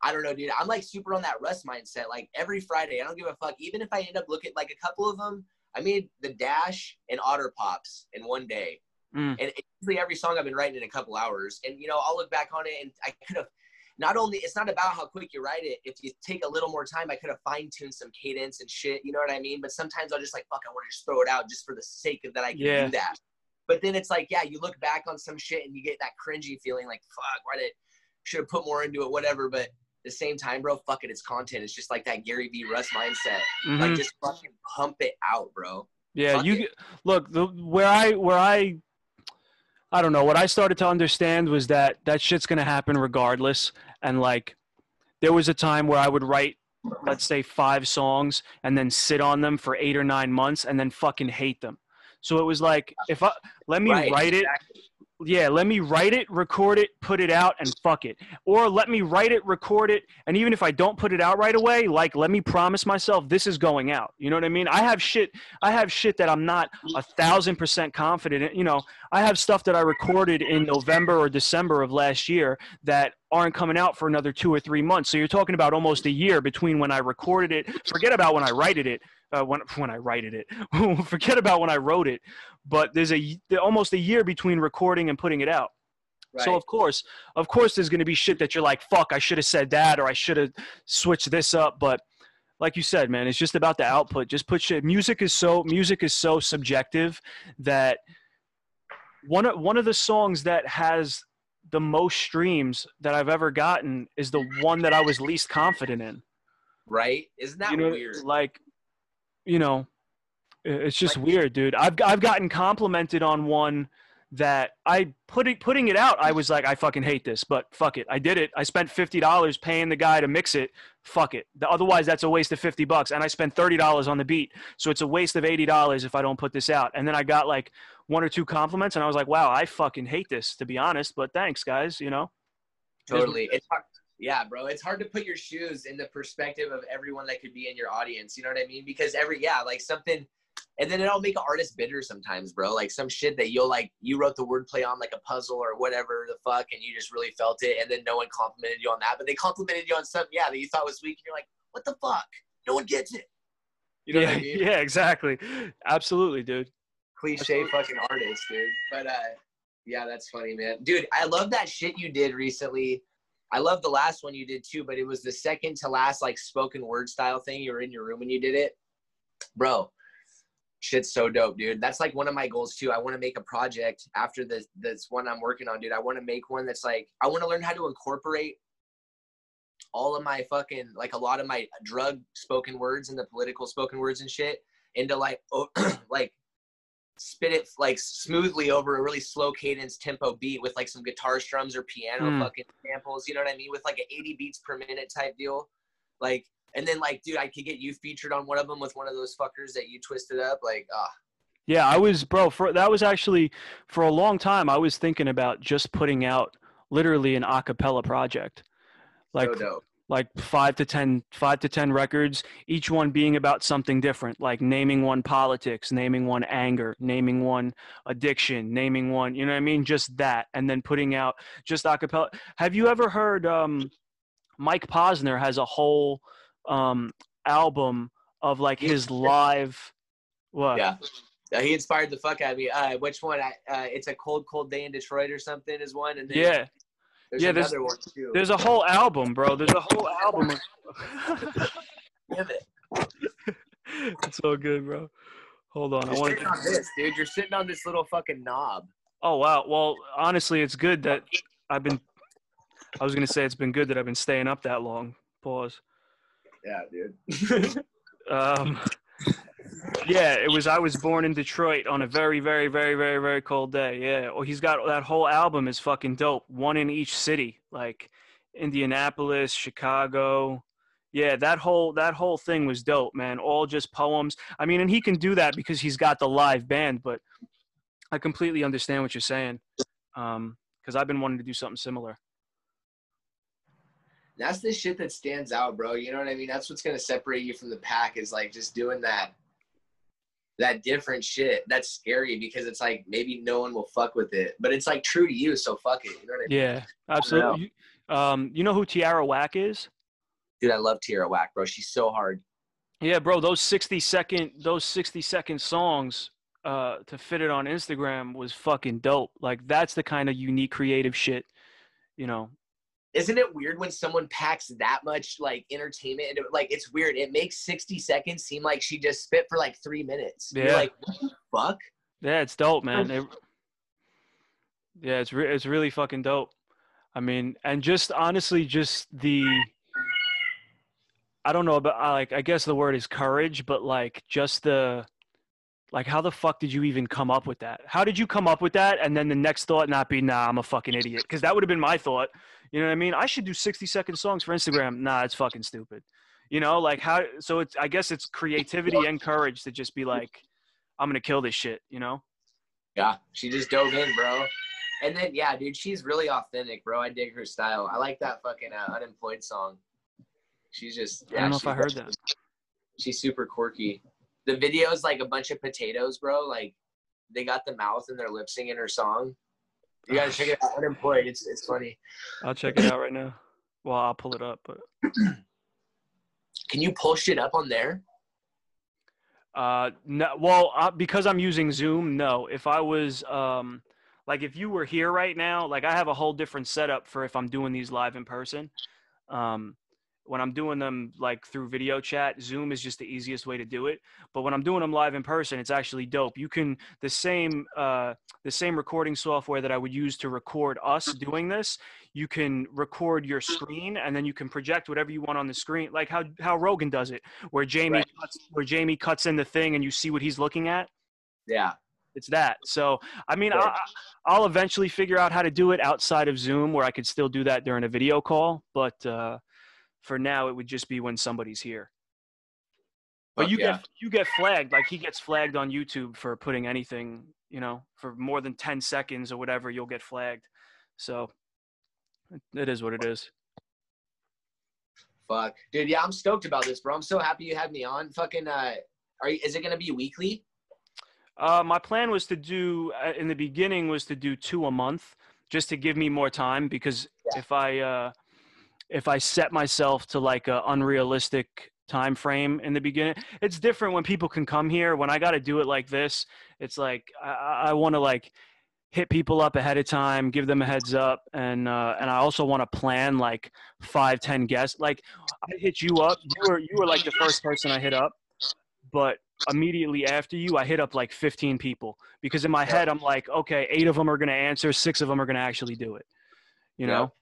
S2: I don't know, dude. I'm like super on that Russ mindset. Like every Friday, I don't give a fuck. Even if I end up looking like a couple of them, I made the dash and otter pops in one day.
S1: Mm.
S2: And usually every song I've been writing in a couple hours. And you know, I'll look back on it and I could have not only it's not about how quick you write it. If you take a little more time, I could have fine tuned some cadence and shit. You know what I mean? But sometimes I'll just like fuck, I want to just throw it out just for the sake of that I can
S1: Yeah.
S2: do that. But then it's like, yeah, you look back on some shit and you get that cringy feeling like, fuck, why did should have put more into it, whatever. But at the same time, bro, fuck it, it's content. It's just like that Gary V. Russ mindset.
S1: Mhm.
S2: Like just fucking pump it out, bro.
S1: Yeah, you
S2: it.
S1: look the where I where I I don't know what I started to understand was that that shit's gonna happen regardless, and like there was a time where I would write let's say five songs and then sit on them for eight or nine months and then fucking hate them. So it was like if I let me
S2: Right,
S1: write it
S2: exactly.
S1: Yeah, let me write it, record it, put it out, and fuck it. Or let me write it, record it, and even if I don't put it out right away, like let me promise myself this is going out. You know what I mean? I have shit. I have shit that I'm not a thousand percent confident in. You know, I have stuff that I recorded in November or December of last year that aren't coming out for another two or three months. So you're talking about almost a year between when I recorded it. Forget about when I write it. Uh, when when I write it, forget about when I wrote it. But there's a almost a year between recording and putting it out. So of course, of course, there's going to be shit that you're like, "Fuck, I should have said that," or "I should have switched this up." But like you said, man, it's just about the output. Just put shit. Music is so music is so subjective that one of one of the songs that has the most streams that I've ever gotten is the one that I was least confident in.
S2: right? Isn't that
S1: you know,
S2: weird?
S1: like, you know, it's just
S2: Like-
S1: weird, dude. I've I've gotten complimented on one that I put it, putting it out. I was like, I fucking hate this, but fuck it, I did it. I spent fifty dollars paying the guy to mix it. Fuck it. The- Otherwise, that's a waste of fifty bucks, and I spent thirty dollars on the beat, so it's a waste of eighty dollars if I don't put this out. And then I got like one or two compliments, and I was like, wow, I fucking hate this, to be honest. But thanks, guys. You know. It is what
S2: Totally. It's hard. Yeah, bro. It's hard to put your shoes in the perspective of everyone that could be in your audience. You know what I mean? Because every yeah, like something, and then it'll make an artist bitter sometimes, bro. Like some shit that you'll like you wrote the wordplay on like a puzzle or whatever the fuck, and you just really felt it, and then no one complimented you on that, but they complimented you on something, yeah, that you thought was weak, and you're like, what the fuck? No one gets it. You know
S1: yeah,
S2: what I mean?
S1: yeah, exactly. Absolutely, dude.
S2: cliche fucking artist, dude. But uh, yeah, that's funny, man. Dude, I love that shit you did recently. I love the last one you did too, but it was the second to last like spoken word style thing. You were in your room when you did it, bro. Shit's so dope, dude. That's like one of my goals too. I want to make a project after this this one I'm working on, dude. I want to make one that's like I want to learn how to incorporate all of my fucking like a lot of my drug spoken words and the political spoken words and shit into like oh, like spit it like smoothly over a really slow cadence tempo beat with like some guitar strums or piano
S1: Hmm.
S2: fucking samples, you know what I mean? With like an 80 beats per minute type deal. Like, and then like, dude, I could get you featured on one of them with one of those fuckers that you twisted up. Like, ah,
S1: Yeah, I was, bro. For that was actually for a long time. I was thinking about just putting out literally an acapella project, like
S2: so dope.
S1: Like five to ten, five to ten records, each one being about something different, like naming one politics, naming one anger, naming one addiction, naming one, you know what I mean? Just that, and then putting out just a cappella. Have you ever heard? Um, Mike Posner has a whole um, album of like his live. What?
S2: Yeah. He inspired the fuck out of me. Uh, which one? I, uh, it's a cold, cold day in Detroit or something is one. And then
S1: Yeah.
S2: There's
S1: yeah, there's-
S2: one too.
S1: There's a whole album, bro. There's a whole album. of- it's so good, bro. Hold on. I
S2: You're
S1: want
S2: sitting on this, dude. You're sitting on this little fucking knob.
S1: Oh wow. Well, honestly, it's good that I've been. I was gonna say it's been good that I've been staying up that long. Pause.
S2: Yeah, dude.
S1: Um, yeah, it was. I was born in Detroit on a very, very, very, very, very cold day. Yeah. Well, he's got that whole album is fucking dope. One in each city, like Indianapolis, Chicago. Yeah, that whole that whole thing was dope, man. All just poems. I mean, and he can do that because he's got the live band. But I completely understand what you're saying, um, because I've been wanting to do something similar.
S2: That's the shit that stands out, bro. You know what I mean? That's what's gonna separate you from the pack is like just doing that that different shit. That's scary because it's like maybe no one will fuck with it, but it's like true to you, so fuck it. You know what I mean?
S1: Yeah, absolutely. You, um, you know who Tierra Whack is?
S2: Dude, I love Tierra Whack, bro. She's so hard.
S1: Yeah, bro. Those sixty second, those sixty second songs uh, to fit it on Instagram was fucking dope. Like that's the kind of unique creative shit, you know.
S2: Isn't it weird when someone packs that much like entertainment into like it's weird. It makes 60 seconds seem like she just spit for like three minutes. Yeah. You're like, what the fuck?
S1: Yeah, it's dope, man. It, yeah, it's re- it's really fucking dope. I mean, and just honestly, just the I don't know about like I guess the word is courage, but like just the like, how the fuck did you even come up with that? How did you come up with that? And then the next thought not be, nah, I'm a fucking idiot. Because that would have been my thought. You know what I mean? I should do 60 second songs for Instagram. Nah, it's fucking stupid. You know, like how, so it's, I guess it's creativity and courage to just be like, I'm going to kill this shit, you know?
S2: Yeah. She just dove in, bro. And then, yeah, dude, she's really authentic, bro. I dig her style. I like that fucking uh, unemployed song. She's just,
S1: yeah, I don't know if I heard that.
S2: She's super quirky the video is like a bunch of potatoes, bro. Like they got the mouth and they're lip singing her song. You gotta check it out. Unemployed. It's it's funny.
S1: I'll check it out right now. Well, I'll pull it up, but
S2: can you pull shit up on there?
S1: Uh, no. Well, uh, because I'm using Zoom, no. If I was um, like if you were here right now, like I have a whole different setup for if I'm doing these live in person. Um, when I'm doing them like through video chat, Zoom is just the easiest way to do it. But when I'm doing them live in person, it's actually dope. You can the same uh, the same recording software that I would use to record us doing this. You can record your screen and then you can project whatever you want on the screen, like how how Rogan does it, where Jamie right. cuts, where Jamie cuts in the thing and you see what he's looking at.
S2: Yeah,
S1: it's that. So I mean, I, I'll eventually figure out how to do it outside of Zoom, where I could still do that during a video call, but. Uh, for now, it would just be when somebody's here. But you yeah. get you get flagged like he gets flagged on YouTube for putting anything, you know, for more than 10 seconds or whatever, you'll get flagged. So it is what it is.
S2: Fuck. Dude, yeah, I'm stoked about this, bro. I'm so happy you had me on. Fucking uh are you, is it going to be weekly?
S1: Uh my plan was to do uh, in the beginning was to do two a month just to give me more time because yeah. if I uh if I set myself to like a unrealistic time frame in the beginning. It's different when people can come here. When I got to do it like this, it's like I, I want to like hit people up ahead of time, give them a heads up, and uh, and I also want to plan like five, ten guests. Like I hit you up, you were you were like the first person I hit up, but immediately after you, I hit up like fifteen people because in my head I'm like, okay, eight of them are gonna answer, six of them are gonna actually do it. You know.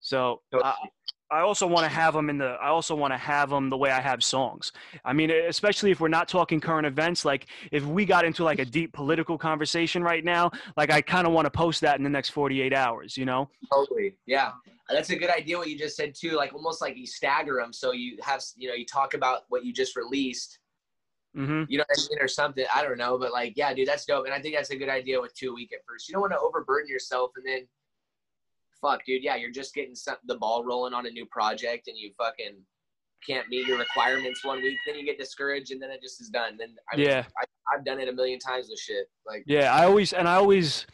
S1: So I, I also want to have them in the. I also want to have them the way I have songs. I mean, especially if we're not talking current events. Like if we got into like a deep political conversation right now, like I kind of want to post that in the next 48 hours. You know?
S2: Totally. Yeah, that's a good idea. What you just said too. Like almost like you stagger them, so you have you know you talk about what you just released.
S1: Mm-hmm.
S2: You know what I mean, or something. I don't know, but like, yeah, dude, that's dope. And I think that's a good idea with two a week at first. You don't want to overburden yourself, and then fuck, dude, yeah, you're just getting some, the ball rolling on a new project and you fucking can't meet your requirements one week, then you get discouraged and then it just is done. Then I mean,
S1: yeah,
S2: I, I've done it a million times with shit. Like,
S1: yeah, I always, and I always,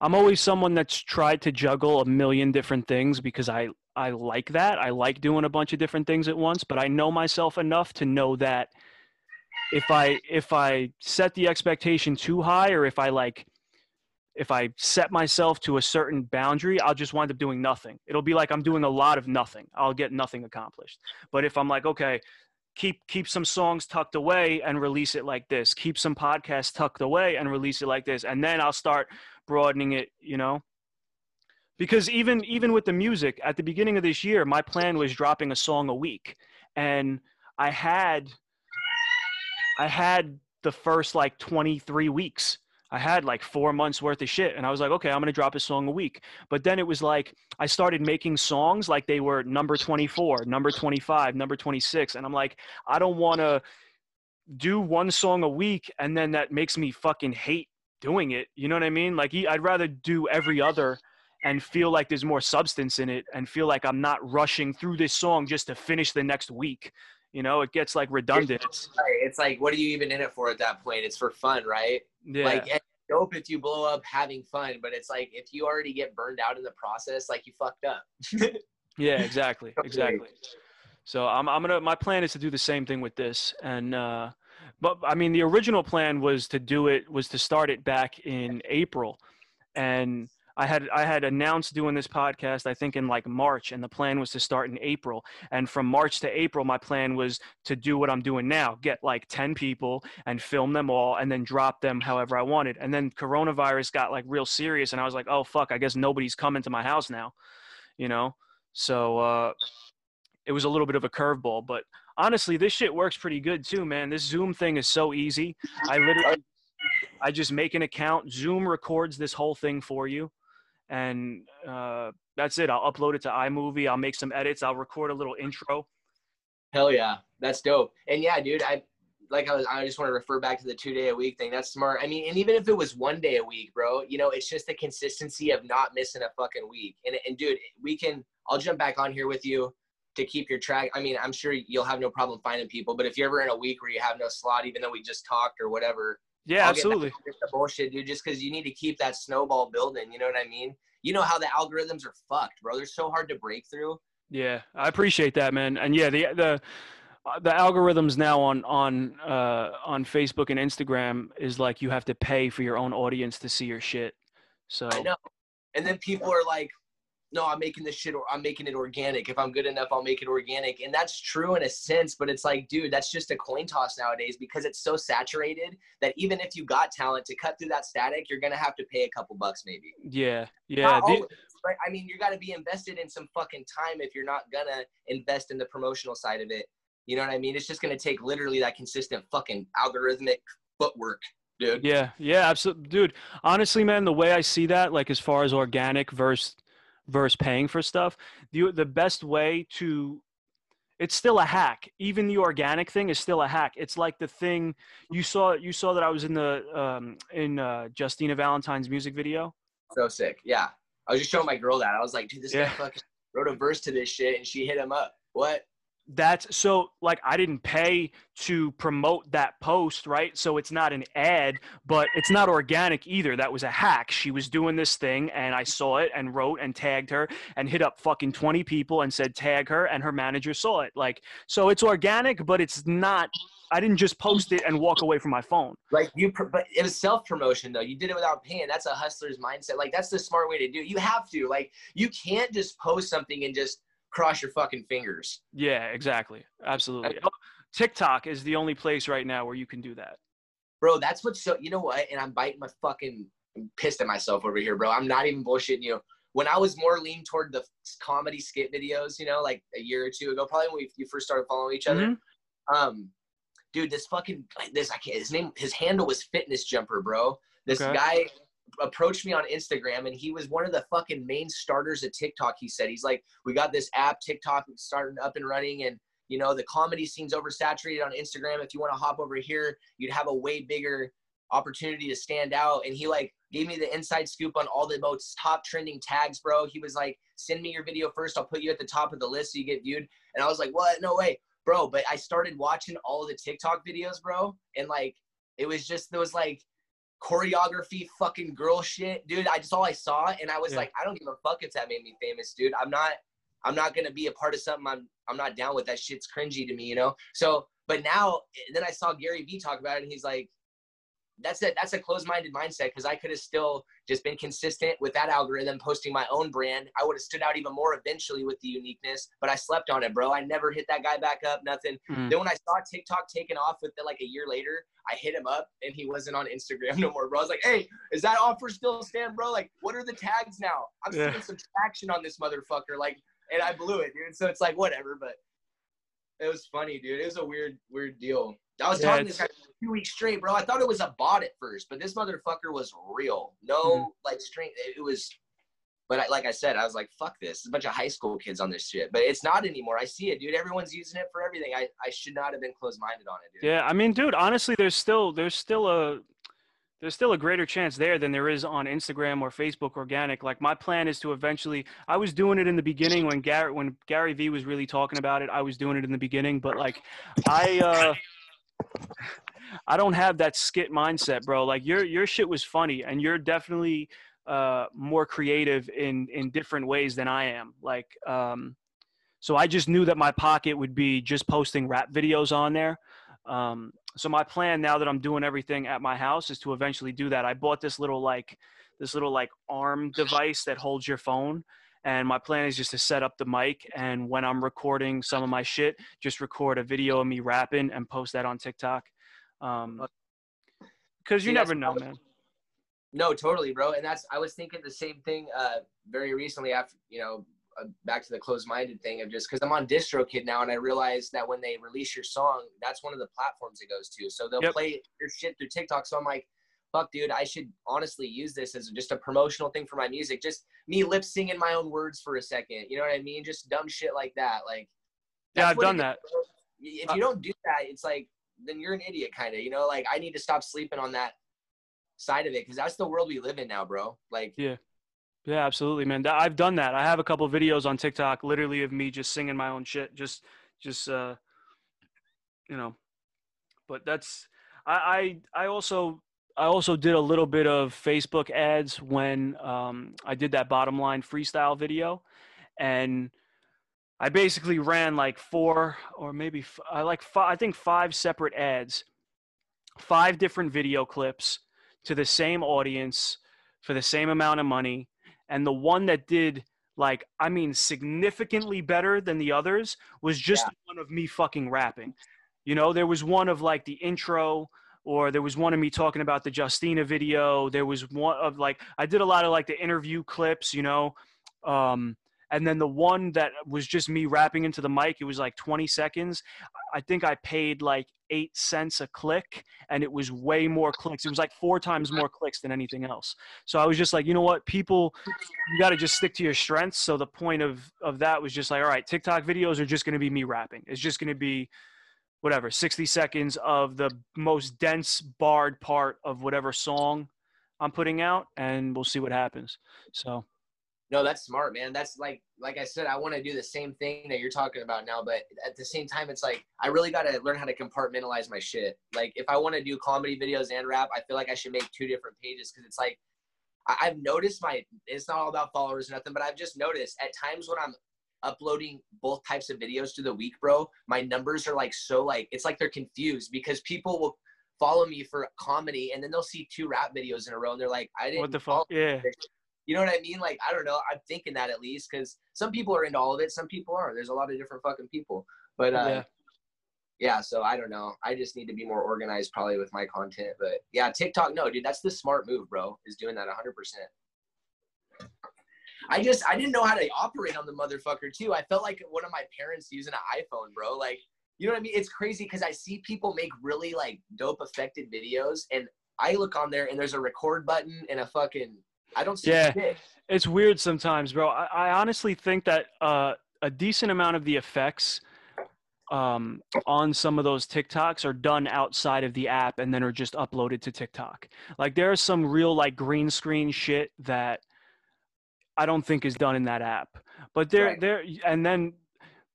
S1: I'm always someone that's tried to juggle a million different things because I, I like that. I like doing a bunch of different things at once, but I know myself enough to know that if I, if I set the expectation too high or if I like, if I set myself to a certain boundary, I'll just wind up doing nothing. It'll be like I'm doing a lot of nothing. I'll get nothing accomplished. But if I'm like, okay, keep keep some songs tucked away and release it like this. Keep some podcasts tucked away and release it like this. And then I'll start broadening it, you know? Because even even with the music, at the beginning of this year, my plan was dropping a song a week. And I had I had the first like 23 weeks I had like four months worth of shit. And I was like, okay, I'm going to drop a song a week. But then it was like, I started making songs like they were number 24, number 25, number 26. And I'm like, I don't want to do one song a week and then that makes me fucking hate doing it. You know what I mean? Like, I'd rather do every other and feel like there's more substance in it and feel like I'm not rushing through this song just to finish the next week. You know, it gets like redundant. It's,
S2: It's like, what are you even in it for at that point? It's for fun, right?
S1: yeah.
S2: Like, dope if you blow up having fun, but it's like if you already get burned out in the process, like you fucked up.
S1: Yeah, exactly, exactly. So I'm I'm gonna my plan is to do the same thing with this, and uh, but I mean the original plan was to do it was to start it back in April, and I had I had announced doing this podcast I think in like March, and the plan was to start in April, and from March to April my plan was to do what I'm doing now, get like ten people and film them all, and then drop them however I wanted, and then coronavirus got like real serious, and I was like, oh fuck, I guess nobody's coming to my house now, you know. So uh, it was a little bit of a curveball, but honestly, this shit works pretty good too, man. This Zoom thing is so easy. I literally, I just make an account. Zoom records this whole thing for you, and uh, that's it. I'll upload it to iMovie. I'll make some edits. I'll record a little intro.
S2: Hell yeah, that's dope. And yeah, dude, I like I was. I just want to refer back to the two day a week thing. That's smart. I mean, and even if it was one day a week, bro, you know, it's just the consistency of not missing a fucking week. And and dude, we can. I'll jump back on here with you to keep your track. I mean, I'm sure you'll have no problem finding people. But if you're ever in a week where you have no slot, even though we just talked or whatever,
S1: Yeah,
S2: I'll
S1: absolutely.
S2: to the bullshit, dude. Just because you need to keep that snowball building. You know what I mean? You know how the algorithms are fucked, bro. They're so hard to break through.
S1: Yeah, I appreciate that, man. And yeah, the the uh, the algorithms now on on uh, on Facebook and Instagram is like you have to pay for your own audience to see your shit. So
S2: I know. And then people are like, no, I'm making this shit or I'm making it organic. If I'm good enough, I'll make it organic. And that's true in a sense, but it's like, dude, that's just a coin toss nowadays because it's so saturated that even if you got talent to cut through that static, you're gonna have to pay a couple bucks maybe.
S1: yeah, yeah,
S2: always, right? I mean, you got to be invested in some fucking time if you're not gonna invest in the promotional side of it. You know what I mean? It's just gonna take literally that consistent fucking algorithmic footwork, dude.
S1: Yeah, yeah, absolutely, dude. Honestly, man, the way I see that, like as far as organic versus versus paying for stuff, the the best way to it's still a hack. Even the organic thing is still a hack. It's like the thing you saw. You saw that I was in the um, in uh, Justina Valentine's music video.
S2: So sick. Yeah. I was just showing my girl that. I was like, dude, this
S1: Yeah.
S2: guy fucking wrote a verse to this shit and she hit him up. What?
S1: That's so like I didn't pay to promote that post, right? So it's not an ad, but it's not organic either. That was a hack. She was doing this thing and I saw it and wrote and tagged her and hit up fucking 20 people and said tag her and her manager saw it. Like so it's organic, but it's not I didn't just post it and walk away from my phone.
S2: Like you, but it was self promotion though. You did it without paying. That's a hustler's mindset. Like that's the smart way to do it. You have to. Like you can't just post something and just cross your fucking fingers.
S1: Yeah, exactly. Absolutely. TikTok is the only place right now where you can do that.
S2: Bro, that's what's so, you know what? And I'm biting my fucking, I'm pissed at myself over here, bro. I'm not even bullshitting you. When I was more lean toward the comedy skit videos, you know, like a year or two ago, probably when we, you first started following each other,
S1: Mhm.
S2: um, dude, this fucking this I can't. His name, his handle was Fitness Jumper, bro. This
S1: Okay.
S2: guy approached me on Instagram, and he was one of the fucking main starters of TikTok. He said he's like, we got this app, TikTok, starting up and running, and you know the comedy scene's oversaturated on Instagram. If you want to hop over here, you'd have a way bigger opportunity to stand out. And he like gave me the inside scoop on all the most top trending tags, bro. He was like, send me your video first. I'll put you at the top of the list so you get viewed. And I was like, what? No way bro but i started watching all the tiktok videos bro and like it was just there was like choreography fucking girl shit. Dude i just all i saw and i was
S1: Yeah.
S2: like i don't give a fuck if that made me famous dude. I'm not i'm not gonna be a part of something i'm i'm not down with. That shit's cringy to me you know? So but now then i saw gary vee talk about it and he's like that's a that's a closed-minded mindset because I could have still just been consistent with that algorithm, posting my own brand. I would have stood out even more eventually with the uniqueness, but I slept on it, bro. I never hit that guy back up, nothing.
S1: Mm.
S2: Then when I saw TikTok taking off with it like a year later, I hit him up and he wasn't on Instagram no more, bro. I was like, hey, is that offer still stand, bro? Like, what are the tags now? I'm
S1: Yeah.
S2: seeing some traction on this motherfucker. Like, and I blew it, dude. So it's like whatever, but it was funny, dude. It was a weird, weird deal. I was
S1: Yeah,
S2: talking to this guy two weeks straight, bro. I thought it was a bot at first, but this motherfucker was real. No,
S1: Mhm.
S2: like string. It was, but I, like I said, I was like, fuck this. There's a bunch of high school kids on this shit, but it's not anymore. I see it, dude. Everyone's using it for everything. I, I should not have been closed minded on it, dude.
S1: Yeah, I mean, dude, honestly, there's still there's still a there's still a greater chance there than there is on Instagram or Facebook organic. Like my plan is to eventually I was doing it in the beginning when Gary when Gary Vee was really talking about it, I was doing it in the beginning, but like I uh I don't have that skit mindset, bro. Like your your shit was funny and you're definitely uh more creative in in different ways than I am. Like um so I just knew that my pocket would be just posting rap videos on there. Um so my plan now that I'm doing everything at my house is to eventually do that. I bought this little like this little like arm device that holds your phone and my plan is just to set up the mic and when I'm recording some of my shit, just record a video of me rapping and post that on TikTok. Um cuz you
S2: See,
S1: never know, man.
S2: No, totally, bro. And that's I was thinking the same thing uh, very recently after you know uh, back to the closed-minded thing of just because I'm on DistroKid now and I realized that when they release your song, that's one of the platforms it goes to. So they'll
S1: Yep.
S2: play your shit through TikTok. So I'm like, fuck, dude, I should honestly use this as just a promotional thing for my music. Just me lip singing my own words for a second. You know what I mean? Just dumb shit like that. Like,
S1: Yeah, I've done
S2: is,
S1: that.
S2: If you don't do that, it's like then you're an idiot, kind of. You know, like I need to stop sleeping on that side of it because that's the world we live in now, bro. Like,
S1: Yeah. Yeah, absolutely, man. I've done that. I have a couple videos on TikTok, literally of me just singing my own shit, just, just, uh, you know. But that's, I, I, I also, I also did a little bit of Facebook ads when um, I did that bottom line freestyle video, and I basically ran like four or maybe f- I like five, I think five separate ads, five different video clips to the same audience for the same amount of money. And the one that did like i mean significantly better than the others was just
S2: Yeah.
S1: one of me fucking rapping. You know there was one of like the intro or there was one of me talking about the justina video. There was one of like i did a lot of like the interview clips you know um and then the one that was just me rapping into the mic it was like 20 seconds. I think i paid like eight cents a click and it was way more clicks. It was like four times more clicks than anything else. So I was just like, you know what, people, you got to just stick to your strengths. So the point of of that was just like, all right, TikTok videos are just going to be me rapping. It's just going to be whatever, 60 seconds of the most dense barred part of whatever song I'm putting out, and we'll see what happens. So
S2: no, that's smart, man. That's like, like I said, I want to do the same thing that you're talking about now, but at the same time, it's like I really got to learn how to compartmentalize my shit. Like, if I want to do comedy videos and rap, I feel like I should make two different pages because it's like I- I've noticed my. It's not all about followers or nothing, but I've just noticed at times when I'm uploading both types of videos to the week, bro, my numbers are like so like it's like they're confused because people will follow me for comedy and then they'll see two rap videos in a row and they're like, I didn't
S1: what the fuck? Yeah,
S2: you know what I mean? Like, I don't know. I'm thinking that at least because some people are into all of it. Some people aren't. There's a lot of different fucking people. But uh,
S1: yeah.
S2: yeah. so I don't know. I just need to be more organized probably with my content. But yeah, TikTok, no, dude, that's the smart move, bro, is doing that 100%. I just, I didn't know how to operate on the motherfucker too. I felt like one of my parents using an iPhone, bro. Like, you know what I mean? It's crazy because I see people make really like dope affected videos and I look on there and there's a record button and a fucking, I don't see
S1: Yeah.
S2: shit.
S1: It's weird sometimes, bro. I, I honestly think that uh, a decent amount of the effects um, on some of those TikToks are done outside of the app and then are just uploaded to TikTok. Like there is some real like green screen shit that I don't think is done in that app. But there,
S2: Right.
S1: there, and then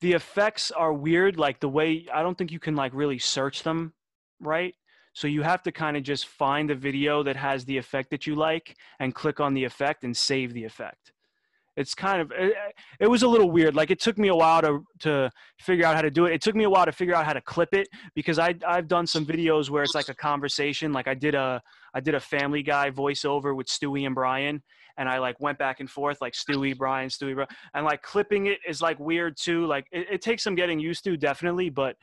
S1: the effects are weird. Like the way I don't think you can like really search them, right? So you have to kind of just find the video that has the effect that you like and click on the effect and save the effect. It's kind of it, it was a little weird. Like it took me a while to to figure out how to do it. It took me a while to figure out how to clip it because I I've done some videos where it's like a conversation. Like I did a I did a Family Guy voiceover with Stewie and Brian, and I like went back and forth like Stewie Brian Stewie Brian, and like clipping it is like weird too. Like it, it takes some getting used to definitely, but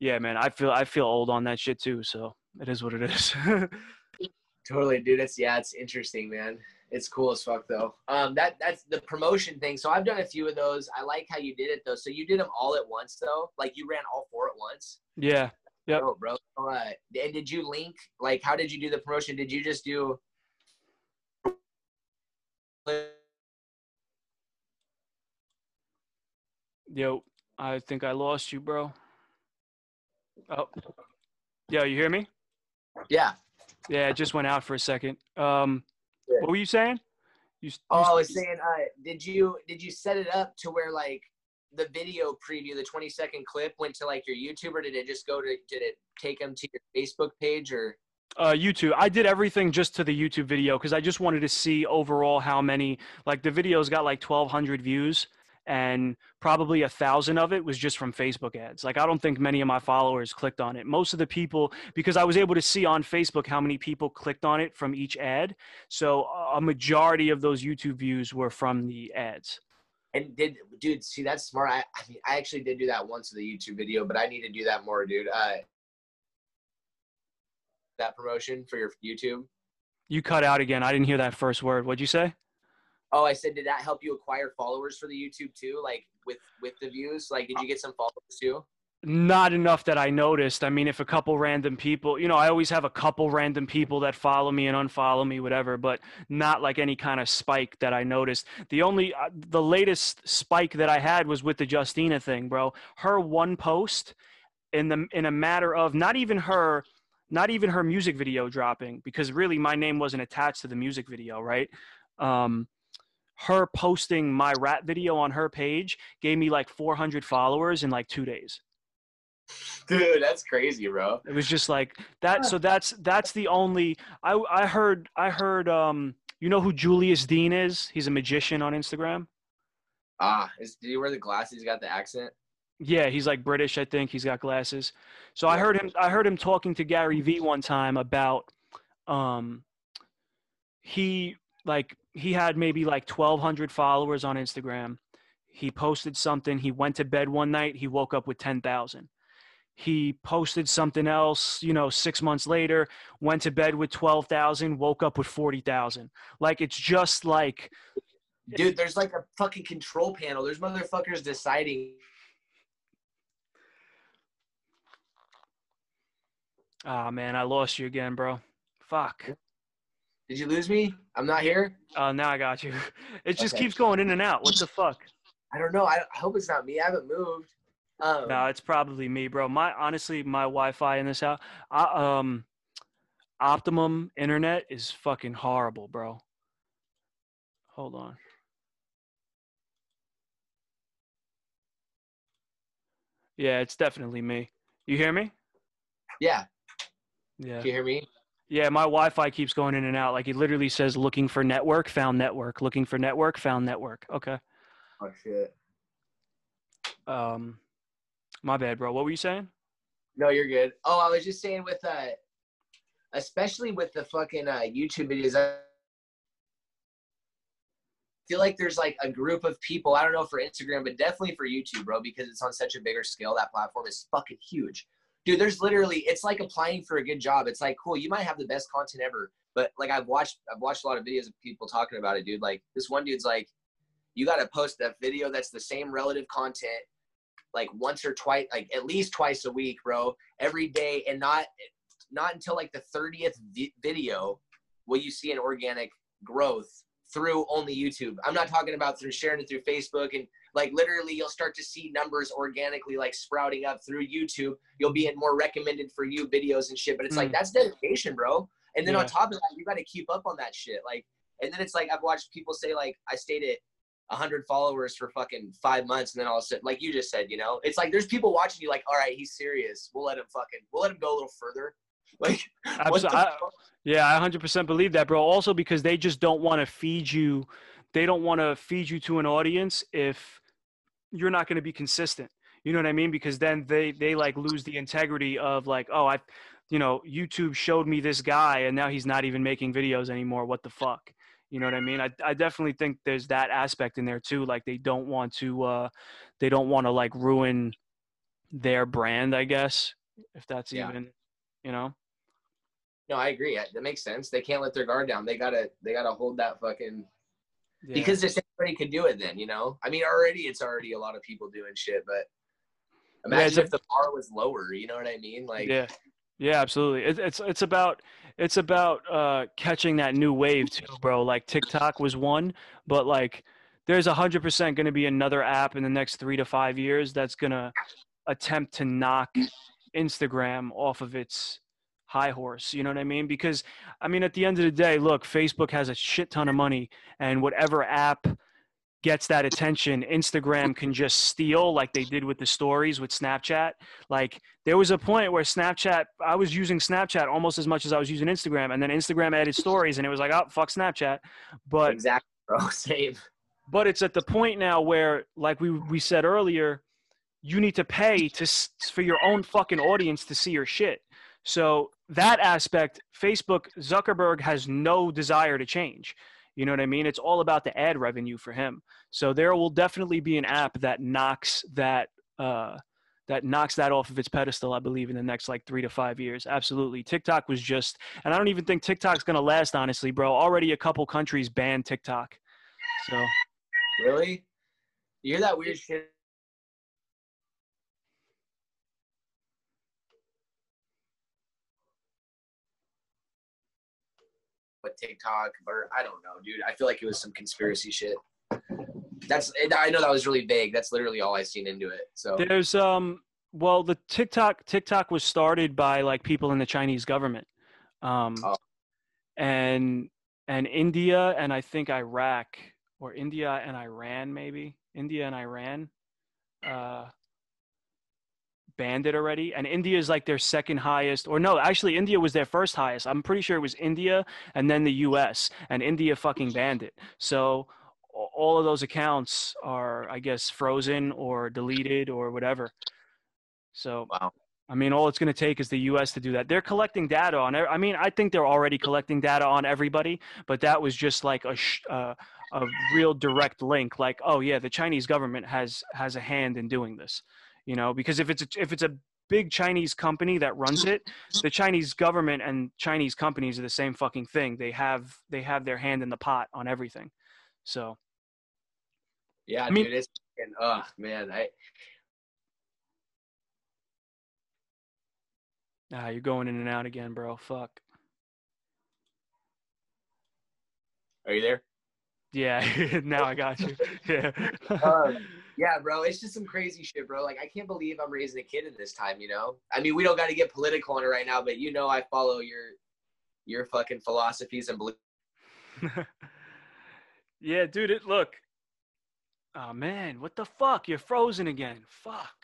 S1: yeah, man, I feel I feel old on that shit too. So it is what it is.
S2: Totally, dude. It's yeah, it's interesting, man. It's cool as fuck though. Um, that that's the promotion thing. So I've done a few of those. I like how you did it though. So you did them all at once though. Like you ran all four at once.
S1: yeah. Yep.
S2: Oh, bro. All right. And did you link? Like, how did you do the promotion? Did you just do?
S1: Yo, I think I lost you, bro. Oh. Yo, you hear me?
S2: Yeah.
S1: Yeah, it just went out for a second. Um,
S2: Yeah.
S1: what were you saying? You, you
S2: Oh, I was saying, uh, did you did you set it up to where like the video preview, the 20 second clip, went to like your YouTube, or did it just go to? Did it take them to your Facebook page, or?
S1: Uh, YouTube. I did everything just to the YouTube video because I just wanted to see overall how many. Like the video's got like 1,200 views, and probably a thousand of it was just from Facebook ads. Like I don't think many of my followers clicked on it. Most of the people, because I was able to see on Facebook how many people clicked on it from each ad. So a- majority of those YouTube views were from the ads.
S2: And did dude see that's smart? I I, mean, I actually did do that once with the YouTube video, but I need to do that more, dude. Uh, that promotion for your YouTube.
S1: You cut out again. I didn't hear that first word. What'd you say?
S2: Oh, I said, did that help you acquire followers for the YouTube too? Like with with the views, like did you get some followers too?
S1: Not enough that I noticed. I mean, if a couple random people, you know, I always have a couple random people that follow me and unfollow me, whatever, but not like any kind of spike that I noticed. The only, uh, the latest spike that I had was with the Justina thing, bro. Her one post in the in a matter of not even her, not even her music video dropping, because really my name wasn't attached to the music video, right? Um, her posting my rap video on her page gave me like 400 followers in like two days.
S2: Dude, that's crazy, bro.
S1: It was just like that. So that's that's the only I I heard I heard um you know who Julius Dein is? He's a magician on Instagram.
S2: Ah, is, did he wear the glasses? he's got the accent.
S1: Yeah, he's like British, I think. He's got glasses. So I heard him I heard him talking to Gary Vee one time about um he like he had maybe like 1200 followers on Instagram. He posted something, he went to bed one night, he woke up with 10,000. He posted something else, you know, 6 months later, went to bed with 12,000, woke up with 40,000. Like it's just like
S2: Dude, there's like a fucking control panel. There's motherfuckers deciding.
S1: Ah man, I lost you again, bro. Fuck.
S2: Did you lose me? I'm not here.
S1: Oh, now I got you. It just
S2: Okay.
S1: keeps going in and out. What the fuck?
S2: I don't know. I, I hope it's not me. I haven't moved. Um,
S1: No, it's probably me, bro. My honestly, my Wi-Fi in this house, I, um, Optimum internet is fucking horrible, bro. Hold on. Yeah, it's definitely me. You hear me?
S2: yeah.
S1: Yeah.
S2: Can you hear me?
S1: Yeah, my Wi-Fi keeps going in and out. Like it literally says looking for network, found network, looking for network, found network. Okay.
S2: Oh shit.
S1: Um, my bad, bro. What were you saying?
S2: No, you're good. Oh, I was just saying with uh, especially with the fucking uh, YouTube videos. I feel like there's like a group of people. I don't know for Instagram, but definitely for YouTube, bro, because it's on such a bigger scale. That platform is fucking huge, dude. There's literally, it's like applying for a good job. It's like, cool, you might have the best content ever, but like I've watched, I've watched a lot of videos of people talking about it, dude. Like this one dude's like, you got to post that video that's the same relative content like once or twice like at least twice a week bro every day and not not until like the 30th vi- video will you see an organic growth through only youtube. I'm not talking about through sharing it through facebook and like literally you'll start to see numbers organically like sprouting up through youtube. You'll be in more recommended for you videos and shit but it's like
S1: Mm.
S2: that's dedication bro. And then on top of that you got to keep up on that shit like and then it's like i've watched people say like i stayed at 100 followers for fucking five months and then all of a sudden like you just said you know it's like there's people watching you like all right he's serious. We'll let him fucking we'll let him go a little further like what the
S1: Abso- I- Yeah, I 100% believe that, bro. Also because they just don't want to feed you they don't want to feed you to an audience if you're not going to be consistent. You know what I mean? Because then they they like lose the integrity of like, oh, I you know, YouTube showed me this guy and now he's not even making videos anymore. What the fuck? You know what I mean? I I definitely think there's that aspect in there too. Like they don't want to uh they don't want to like ruin their brand, I guess, if that's
S2: Yeah.
S1: even, you know.
S2: No i agree. That makes sense. They can't let their guard down. They gotta they gotta hold that fucking
S1: Yeah.
S2: because if anybody could do it then you know? I mean already it's already a lot of people doing shit but
S1: Yeah,
S2: imagine
S1: a-
S2: if the bar was lower you know what i mean? Like
S1: yeah. Yeah absolutely. It, it's it's about it's about uh catching that new wave too bro. Like tiktok was one but like there's a hundred percent going to be another app in the next three to five years that's going to attempt to knock instagram off of its high horse. You know what I mean? Because I mean, at the end of the day, look, Facebook has a shit ton of money, and whatever app gets that attention, Instagram can just steal like they did with the stories with Snapchat. Like there was a point where Snapchat, I was using Snapchat almost as much as I was using Instagram, and then Instagram added stories, and it was like, oh fuck Snapchat. But
S2: exactly, bro, same.
S1: But it's at the point now where, like we we said earlier, you need to pay to for your own fucking audience to see your shit. So that aspect, Facebook Zuckerberg has no desire to change. You know what I mean? It's all about the ad revenue for him. So there will definitely be an app that knocks that uh, that knocks that off of its pedestal. I believe in the next like three to five years. Absolutely. TikTok was just, and I don't even think TikTok's gonna last. Honestly, bro. Already a couple countries banned TikTok. So.
S2: Really? You hear that weird shit with TikTok, or I don't know, dude. I feel like it was some conspiracy shit. That's I know that was really vague. That's literally all I seen into it. So
S1: there's um well the TikTok TikTok was started by like people in the Chinese government. Um oh. and and India and I think Iraq or India and Iran maybe. India and Iran uh banned it already and india is like their second highest or no actually india was their first highest i'm pretty sure it was india and then the us and india fucking banned it so all of those accounts are i guess frozen or deleted or whatever so
S2: wow
S1: I mean, all it's going to take is the U.S. to do that. They're collecting data on. I mean, I think they're already collecting data on everybody, but that was just like a uh, a real direct link. Like, oh yeah, the Chinese government has has a hand in doing this you know because if it's a, if it's a big Chinese company that runs it, the Chinese government and Chinese companies are the same fucking thing. They have they have their hand in the pot on everything. So
S2: yeah, I mean, dude, it's oh man, I
S1: Ah, you're going in and out again, bro. Fuck.
S2: Are you there?
S1: Yeah, now I got you. Yeah.
S2: yeah, bro, it's just some crazy shit, bro. Like I can't believe I'm raising a kid at this time, you know? I mean, we don't got to get political on it right now, but you know I follow your your fucking philosophies and beliefs.
S1: yeah, dude, it look. Oh man, what the fuck? You're frozen again. Fuck.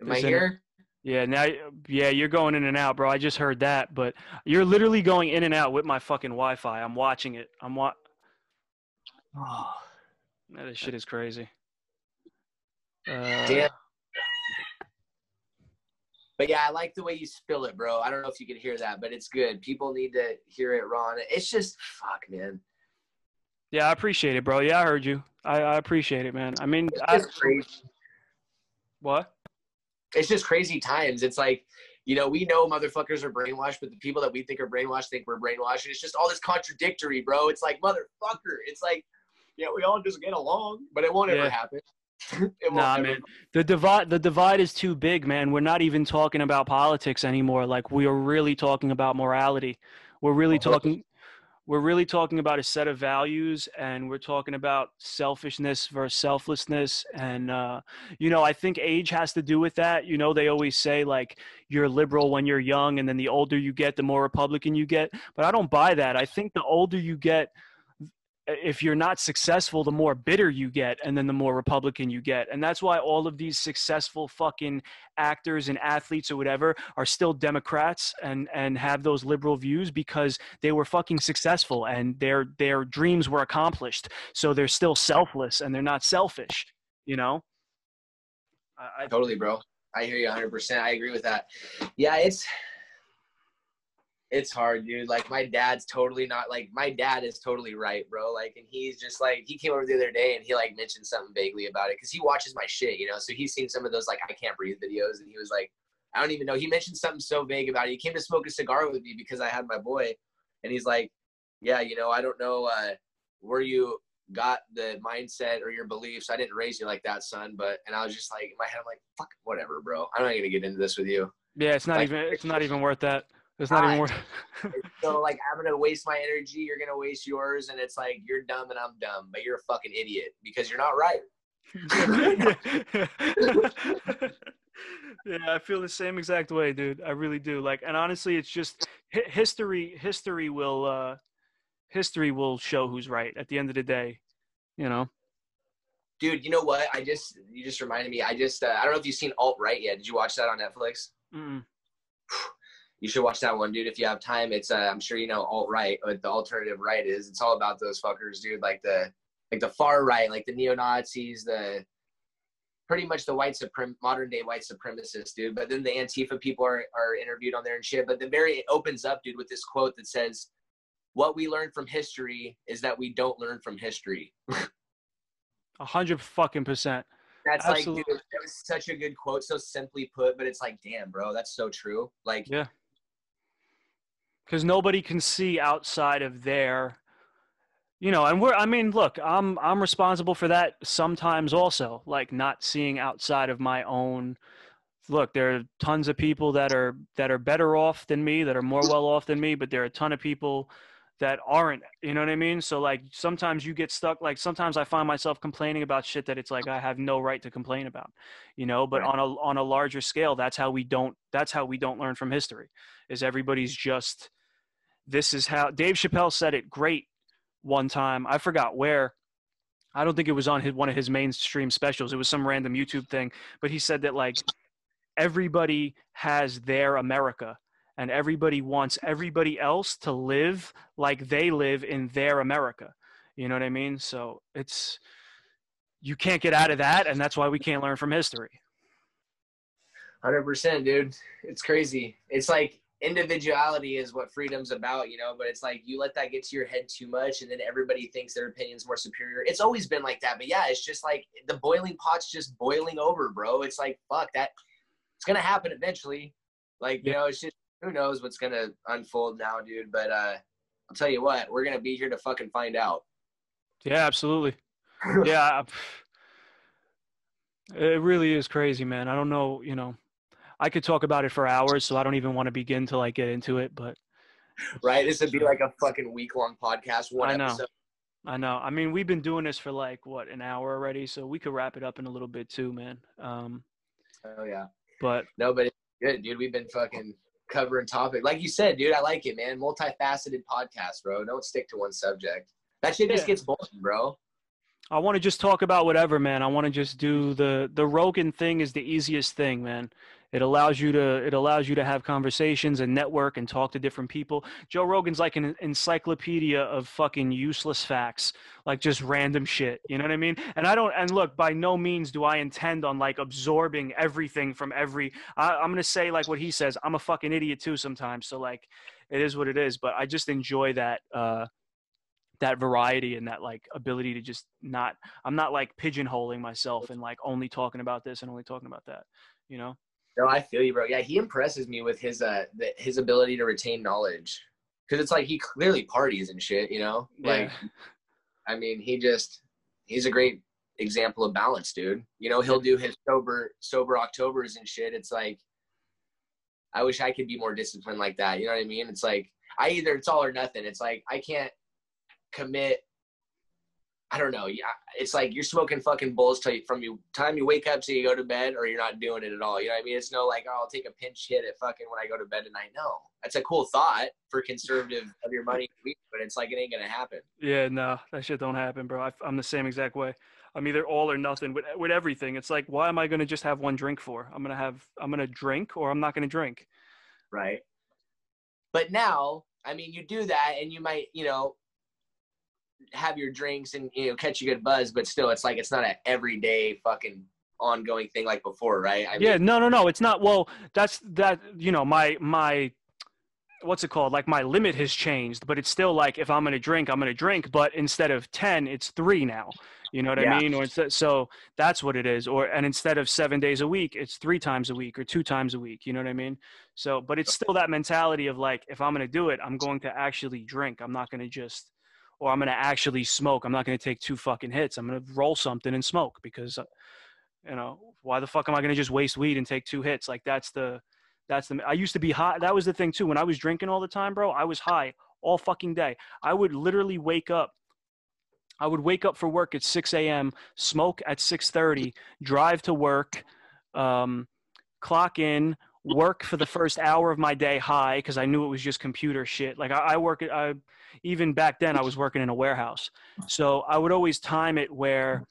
S2: Am I here?
S1: Yeah, now yeah, you're going in and out, bro. I just heard that, but you're literally going in and out with my fucking Wi-Fi. I'm watching it. I'm wa- Oh, man, this shit is crazy.
S2: Uh, Damn. But yeah, I like the way you spill it, bro. I don't know if you can hear that, but it's good. People need to hear it Ron. It's just fuck, man.
S1: Yeah, I appreciate it, bro. Yeah, I heard you. I, I appreciate it, man. I mean, I, what?
S2: It's just crazy times. It's like, you know, we know motherfuckers are brainwashed, but the people that we think are brainwashed think we're brainwashed. And it's just all this contradictory, bro. It's like, motherfucker. It's like, yeah, we all just get along, but it won't yeah. ever happen.
S1: nah, man. The divide the divide is too big, man. We're not even talking about politics anymore. Like we are really talking about morality. We're really talking we're really talking about a set of values and we're talking about selfishness versus selflessness and uh, you know i think age has to do with that you know they always say like you're liberal when you're young and then the older you get the more republican you get but i don't buy that i think the older you get Uh, if you're not successful, the more bitter you get, and then the more Republican you get. And that's why all of these successful fucking actors and athletes or whatever are still Democrats and and have those liberal views because they were fucking successful and their their dreams were accomplished. So they're still selfless and they're not selfish. You know.
S2: I, totally, bro. I hear you 100%. I agree with that. Yeah, it's it's hard, dude. Like my dad's totally not like my dad is totally right, bro. Like, and he's just like he came over the other day and he like mentioned something vaguely about it because he watches my shit, you know. So he's seen some of those like I can't breathe videos, and he was like, I don't even know. He mentioned something so vague about it. He came to smoke a cigar with me because I had my boy, and he's like, yeah, you know, I don't know uh, where you got the mindset or your beliefs. I didn't raise you like that, son. But and I was just like in my head, I'm like, fuck, whatever, bro. I'm not gonna get into this with you.
S1: Yeah, it's not like, even it's not even worth that. It's not even worth.
S2: so like I'm gonna waste my energy, you're gonna waste yours, and it's like you're dumb and I'm dumb, but you're a fucking idiot because you're not right.
S1: yeah, I feel the same exact way, dude. I really do. Like, and honestly, it's just history. History will, uh, history will show who's right at the end of the day. You know.
S2: Dude, you know what? I just you just reminded me. I just uh, I don't know if you've seen Alt Right yet. Did you watch that on Netflix?
S1: Mm.
S2: You should watch that one, dude. If you have time, it's uh, I'm sure you know Alt Right, what the alternative right is. It's all about those fuckers, dude. Like the like the far right, like the neo Nazis, the pretty much the white suprem modern day white supremacists, dude. But then the Antifa people are are interviewed on there and shit. But the very it opens up, dude, with this quote that says, "What we learn from history is that we don't learn from history."
S1: A hundred fucking percent.
S2: That's
S1: Absolutely.
S2: like, dude, that was such a good quote, so simply put, but it's like, damn, bro, that's so true. Like,
S1: Yeah. Because nobody can see outside of their, you know, and we're. I mean, look, I'm I'm responsible for that sometimes also, like not seeing outside of my own. Look, there are tons of people that are that are better off than me, that are more well off than me, but there are a ton of people that aren't. You know what I mean? So like sometimes you get stuck. Like sometimes I find myself complaining about shit that it's like I have no right to complain about. You know, but
S2: Right.
S1: on a on a larger scale, that's how we don't. That's how we don't learn from history. Is everybody's just this is how Dave Chappelle said it great one time. I forgot where. I don't think it was on his, one of his mainstream specials. It was some random YouTube thing, but he said that like everybody has their America and everybody wants everybody else to live like they live in their America. You know what I mean? So it's you can't get out of that and that's why we can't learn from history.
S2: Hundred percent, dude. It's crazy. It's like individuality is what freedom's about, you know. But it's like you let that get to your head too much, and then everybody thinks their opinion's more superior. It's always been like that, but yeah, it's just like the boiling pot's just boiling over, bro. It's like fuck that. It's gonna happen eventually. Like you
S1: Yeah.
S2: know, it's just who knows what's gonna unfold now, dude. But uh, I'll tell you what, we're gonna be here to fucking find out.
S1: Yeah, absolutely. yeah it really is crazy man i don't know you know i could talk about it for hours so i don't even want to begin to like get into it but
S2: right? This would be like a fucking week long podcast. One
S1: I know.
S2: episode.
S1: i know i mean we've been doing this for like what an hour already so we could wrap it up in a little bit too man um
S2: Oh yeah.
S1: but
S2: No, but it's good, dude. We've been fucking covering topic. Like you said, dude, I like it, man. Multifaceted podcast, bro. Don't stick to one subject. That shit just
S1: Yeah.
S2: gets boring, bro.
S1: i want to just talk about whatever man i want to just do the the rogan thing is the easiest thing man it allows you to it allows you to have conversations and network and talk to different people. Joe rogan's like an encyclopedia of fucking useless facts like just random shit you know what i mean? And i don't and look by no means do i intend on like absorbing everything from every I, i'm gonna say like what he says. I'm a fucking idiot too sometimes so like it is what it is but i just enjoy that uh that variety and that like ability to just not i'm not like pigeonholing myself and like only talking about this and only talking about that you know
S2: No, I feel you, bro. Yeah, he impresses me with his uh the, his ability to retain knowledge. Cause it's like he clearly parties and shit, you know. Like, I mean, he just he's a great example of balance, dude. You know, he'll do his sober sober Octobers and shit. It's like I wish I could be more disciplined like that. You know what I mean? It's like I either it's all or nothing. It's like I can't commit. I don't know. Yeah, it's like you're smoking fucking bowls till you, from you time you wake up till you go to bed, or you're not doing it at all. You know what I mean? It's no like, oh, I'll take a pinch hit at fucking when I go to bed tonight. No, that's a cool thought for conservative of your money, but it's like it ain't gonna happen.
S1: Yeah, no, that shit don't happen, bro. I, I'm the same exact way. I'm either all or nothing with with everything. It's like, why am I gonna just have one drink for? I'm gonna have, I'm gonna drink, or I'm not gonna drink.
S2: right? But now, I mean, you do that, and you might, you know, have your drinks and you know catch a good buzz, but still, it's like it's not an everyday fucking ongoing thing like before, right? I
S1: yeah,
S2: mean,
S1: no, no, no. It's not. Well, that's that. You know, my my, what's it called? Like my limit has changed, but it's still like if I'm gonna drink, I'm gonna drink. But instead of ten, it's three now. You know what
S2: Yeah.
S1: I mean? Or instead, so that's what it is. Or and instead of seven days a week, it's three times a week or two times a week. You know what I mean? So, but it's still that mentality of like, if I'm gonna do it, I'm going to actually drink. I'm not gonna just, or I'm gonna actually smoke. I'm not gonna take two fucking hits. I'm gonna roll something and smoke because, you know, why the fuck am I gonna just waste weed and take two hits? Like that's the, that's the. I used to be high. That was the thing too. When I was drinking all the time, bro, I was high all fucking day. I would literally wake up. I would wake up for work at 6 a.m., smoke at 6:30, drive to work, um, clock in, work for the first hour of my day high because I knew it was just computer shit. Like I, I work I even back then I was working in a warehouse, so I would always time it where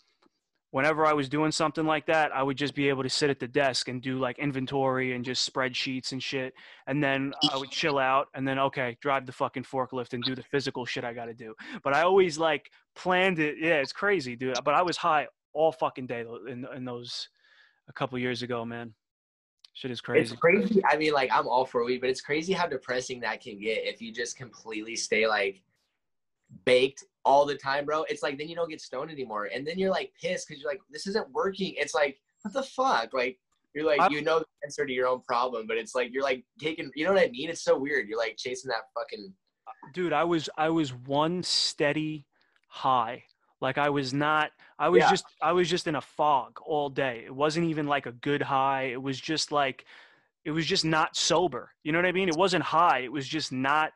S1: whenever I was doing something like that, I would just be able to sit at the desk and do like inventory and just spreadsheets and shit. And then I would chill out and then, okay, drive the fucking forklift and do the physical shit I got to do. But I always like planned it. Yeah, it's crazy, dude. But I was high all fucking day in, in those a couple years ago, man. Shit is crazy.
S2: It's crazy. I mean, like, I'm all for weed, but it's crazy how depressing that can get if you just completely stay like baked all the time, bro. It's like then you don't get stoned anymore, and then you're like pissed because you're like, this isn't working. It's like, what the fuck? Like you're like, you know the answer to your own problem, but it's like you're like taking, you know what I mean? It's so weird. You're like chasing that fucking.
S1: Dude, I was I was one steady high. Like I was not. I was yeah. just I was just in a fog all day. It wasn't even like a good high. It was just like it was just not sober. You know what I mean? It wasn't high. It was just not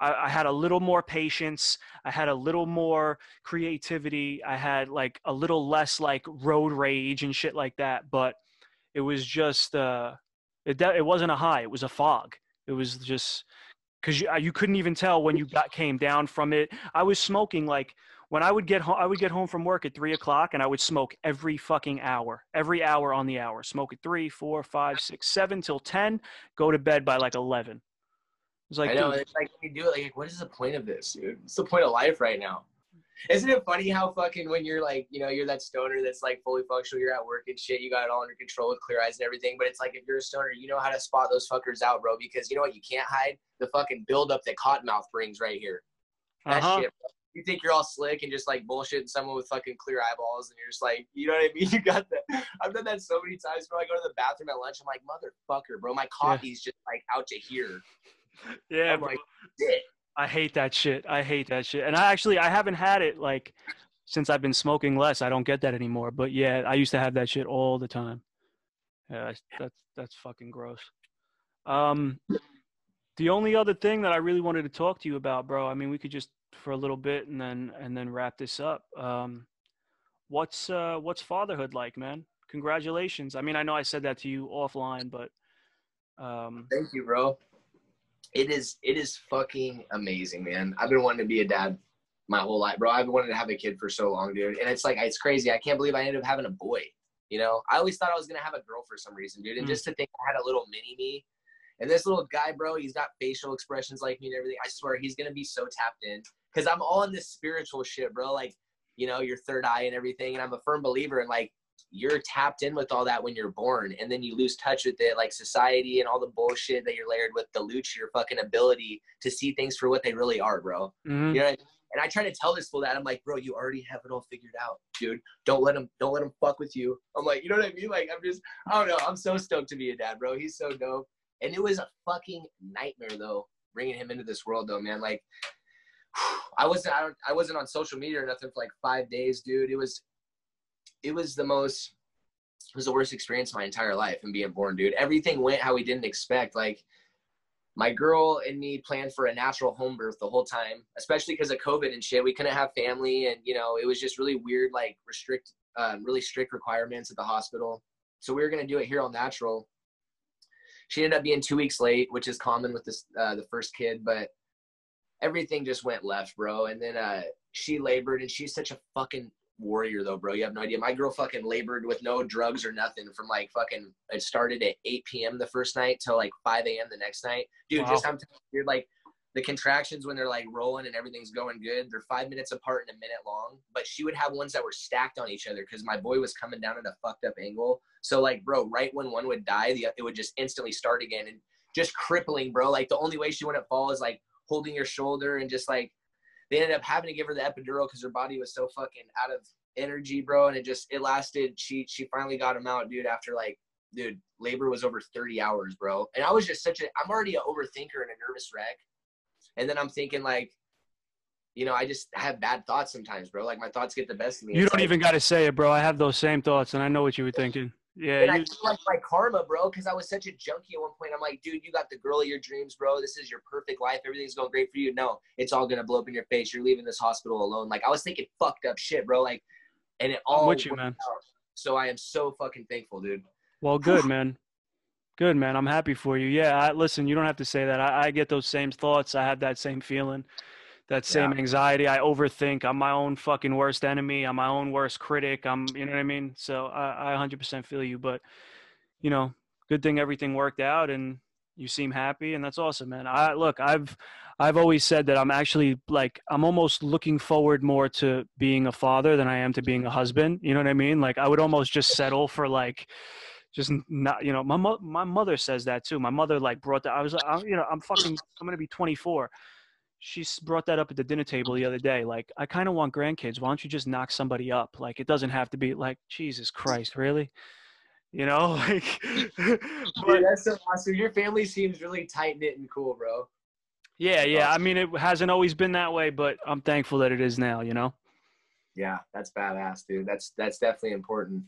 S1: I, I, had a little more patience. I had a little more creativity. I had like a little less like road rage and shit like that. But it was just, uh, it, it wasn't a high. It was a fog. It was just because you, you couldn't even tell when you got came down from it. I was smoking like when I would get home, I would get home from work at three o'clock and I would smoke every fucking hour, every hour on the hour. Smoke at three, four, five, six, seven till ten. Go to bed by like eleven.
S2: It's like, I know. It's like you do it, like, what is the point of this, dude? What's the point of life right now? Isn't it funny how fucking when you're like, you know, you're that stoner that's like fully functional, you're at work and shit, you got it all under control with clear eyes and everything. But it's like if you're a stoner, you know how to spot those fuckers out, bro. Because you know what, you can't hide the fucking buildup that Cottonmouth brings right here. That uh-huh. shit. Bro. You think you're all slick and just like bullshitting someone with fucking clear eyeballs, and you're just like, you know what I mean? You got that. I've done that so many times, bro. I go to the bathroom at lunch, I'm like, motherfucker, bro, my coffee's yeah. just like out to here
S1: yeah, I'm like, I hate that shit. I hate that shit. And I actually I haven't had it like since I've been smoking less. I don't get that anymore. But yeah, I used to have that shit all the time. Yeah, that's that's fucking gross. Um, the only other thing that I really wanted to talk to you about, bro. I mean, we could just for a little bit and then and then wrap this up. Um, what's uh what's fatherhood like, man? Congratulations. I mean, I know I said that to you offline, but um,
S2: thank you, bro it is it is fucking amazing, man. I've been wanting to be a dad my whole life, bro. I've wanting to have a kid for so long, dude. And it's like it's crazy. I can't believe I ended up having a boy. You know, I always thought I was gonna have a girl for some reason, dude. And mm. just to think I had a little mini me. And this little guy, bro, he's got facial expressions like me and everything. I swear he's gonna be so tapped in. Cause I'm all in this spiritual shit, bro. Like, you know, your third eye and everything. And I'm a firm believer in like you're tapped in with all that when you're born and then you lose touch with it like society and all the bullshit that you're layered with dilutes your fucking ability to see things for what they really are bro mm-hmm. you know and I try to tell this fool that I'm like, bro, you already have it all figured out, dude. Don't let him, don't let him fuck with you. I'm like, you know what I mean? Like, I'm just, I don't know. I'm so stoked to be a dad, bro. He's so dope. And it was a fucking nightmare though, bringing him into this world though, man. Like, I wasn't, I, I wasn't on social media or nothing for like five days, dude. It was, it was the most it was the worst experience of my entire life and being born, dude. Everything went how we didn't expect. Like my girl and me planned for a natural home birth the whole time, especially because of COVID and shit. We couldn't have family, and you know, it was just really weird, like restrict, um, really strict requirements at the hospital. So we were gonna do it here all natural. She ended up being two weeks late, which is common with this uh, the first kid, but everything just went left, bro. And then uh, she labored, and she's such a fucking warrior though, bro. You have no idea. My girl fucking labored with no drugs or nothing from like fucking. It started at 8 p.m. the first night till like 5 a.m. the next night, dude. Wow. Just I'm you're like the contractions when they're like rolling and everything's going good. They're five minutes apart and a minute long. But she would have ones that were stacked on each other because my boy was coming down at a fucked up angle. So like, bro, right when one would die, the it would just instantly start again and just crippling, bro. Like the only way she wouldn't fall is like holding your shoulder and just like they ended up having to give her the epidural because her body was so fucking out of energy, bro. And it just it lasted. She she finally got him out, dude. After like, dude, labor was over 30 hours, bro. And I was just such a I'm already an overthinker and a nervous wreck. And then I'm thinking like, you know, I just have bad thoughts sometimes, bro. Like my thoughts get the best of me.
S1: You
S2: it's
S1: don't
S2: like,
S1: even got to say it, bro. I have those same thoughts, and I know what you were thinking. Yeah,
S2: and you, I feel like my karma, bro, because I was such a junkie at one point. I'm like, dude, you got the girl of your dreams, bro. This is your perfect life. Everything's going great for you. No, it's all gonna blow up in your face. You're leaving this hospital alone. Like I was thinking fucked up shit, bro. Like, and it all
S1: I'm with you, man.
S2: Out. So I am so fucking thankful, dude.
S1: Well, good, man. Good man. I'm happy for you. Yeah. I, listen, you don't have to say that. I, I get those same thoughts. I have that same feeling, that same
S2: Yeah.
S1: anxiety. I overthink. I'm my own fucking worst enemy. I'm my own worst critic. I'm, you know what I mean? So I, I 100% feel you. But, you know, good thing everything worked out and you seem happy and that's awesome, man. I look, I've, I've always said that I'm actually like, I'm almost looking forward more to being a father than I am to being a husband. You know what I mean? Like I would almost just settle for like, just not you know my mo- my mother says that too my mother like brought that i was I, you know i'm fucking i'm gonna be 24 she brought that up at the dinner table the other day like i kind of want grandkids why don't you just knock somebody up like it doesn't have to be like jesus christ really you know like but
S2: Dude, that's so awesome. Your family seems really tight knit and cool, bro.
S1: yeah yeah i mean it hasn't always been that way but i'm thankful that it is now you know
S2: Yeah, that's badass, dude. That's that's definitely important.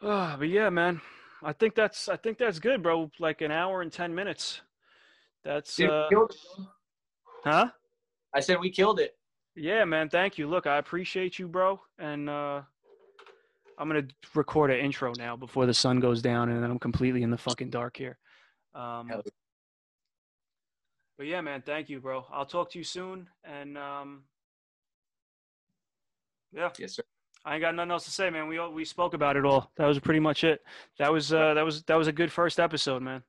S1: Ah, but yeah man i think that's i think that's good bro like an hour and 10 minutes that's
S2: Dude,
S1: uh huh
S2: I said we killed it.
S1: Yeah, man. Thank you. Look, I appreciate you, bro. And uh, I'm gonna record an intro now before the sun goes down, and then I'm completely in the fucking dark here. Um, but yeah, man. Thank you, bro. I'll talk to you soon. And um, yeah,
S2: Yes, sir.
S1: I ain't got nothing else to say, man. We all, we spoke about it all. That was pretty much it. That was uh, that was that was a good first episode, man.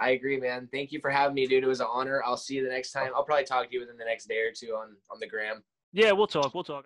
S2: I agree, man. Thank you for having me, dude. It was an honor. I'll see you the next time. I'll probably talk to you within the next day or two on on the gram.
S1: Yeah, we'll talk. We'll talk.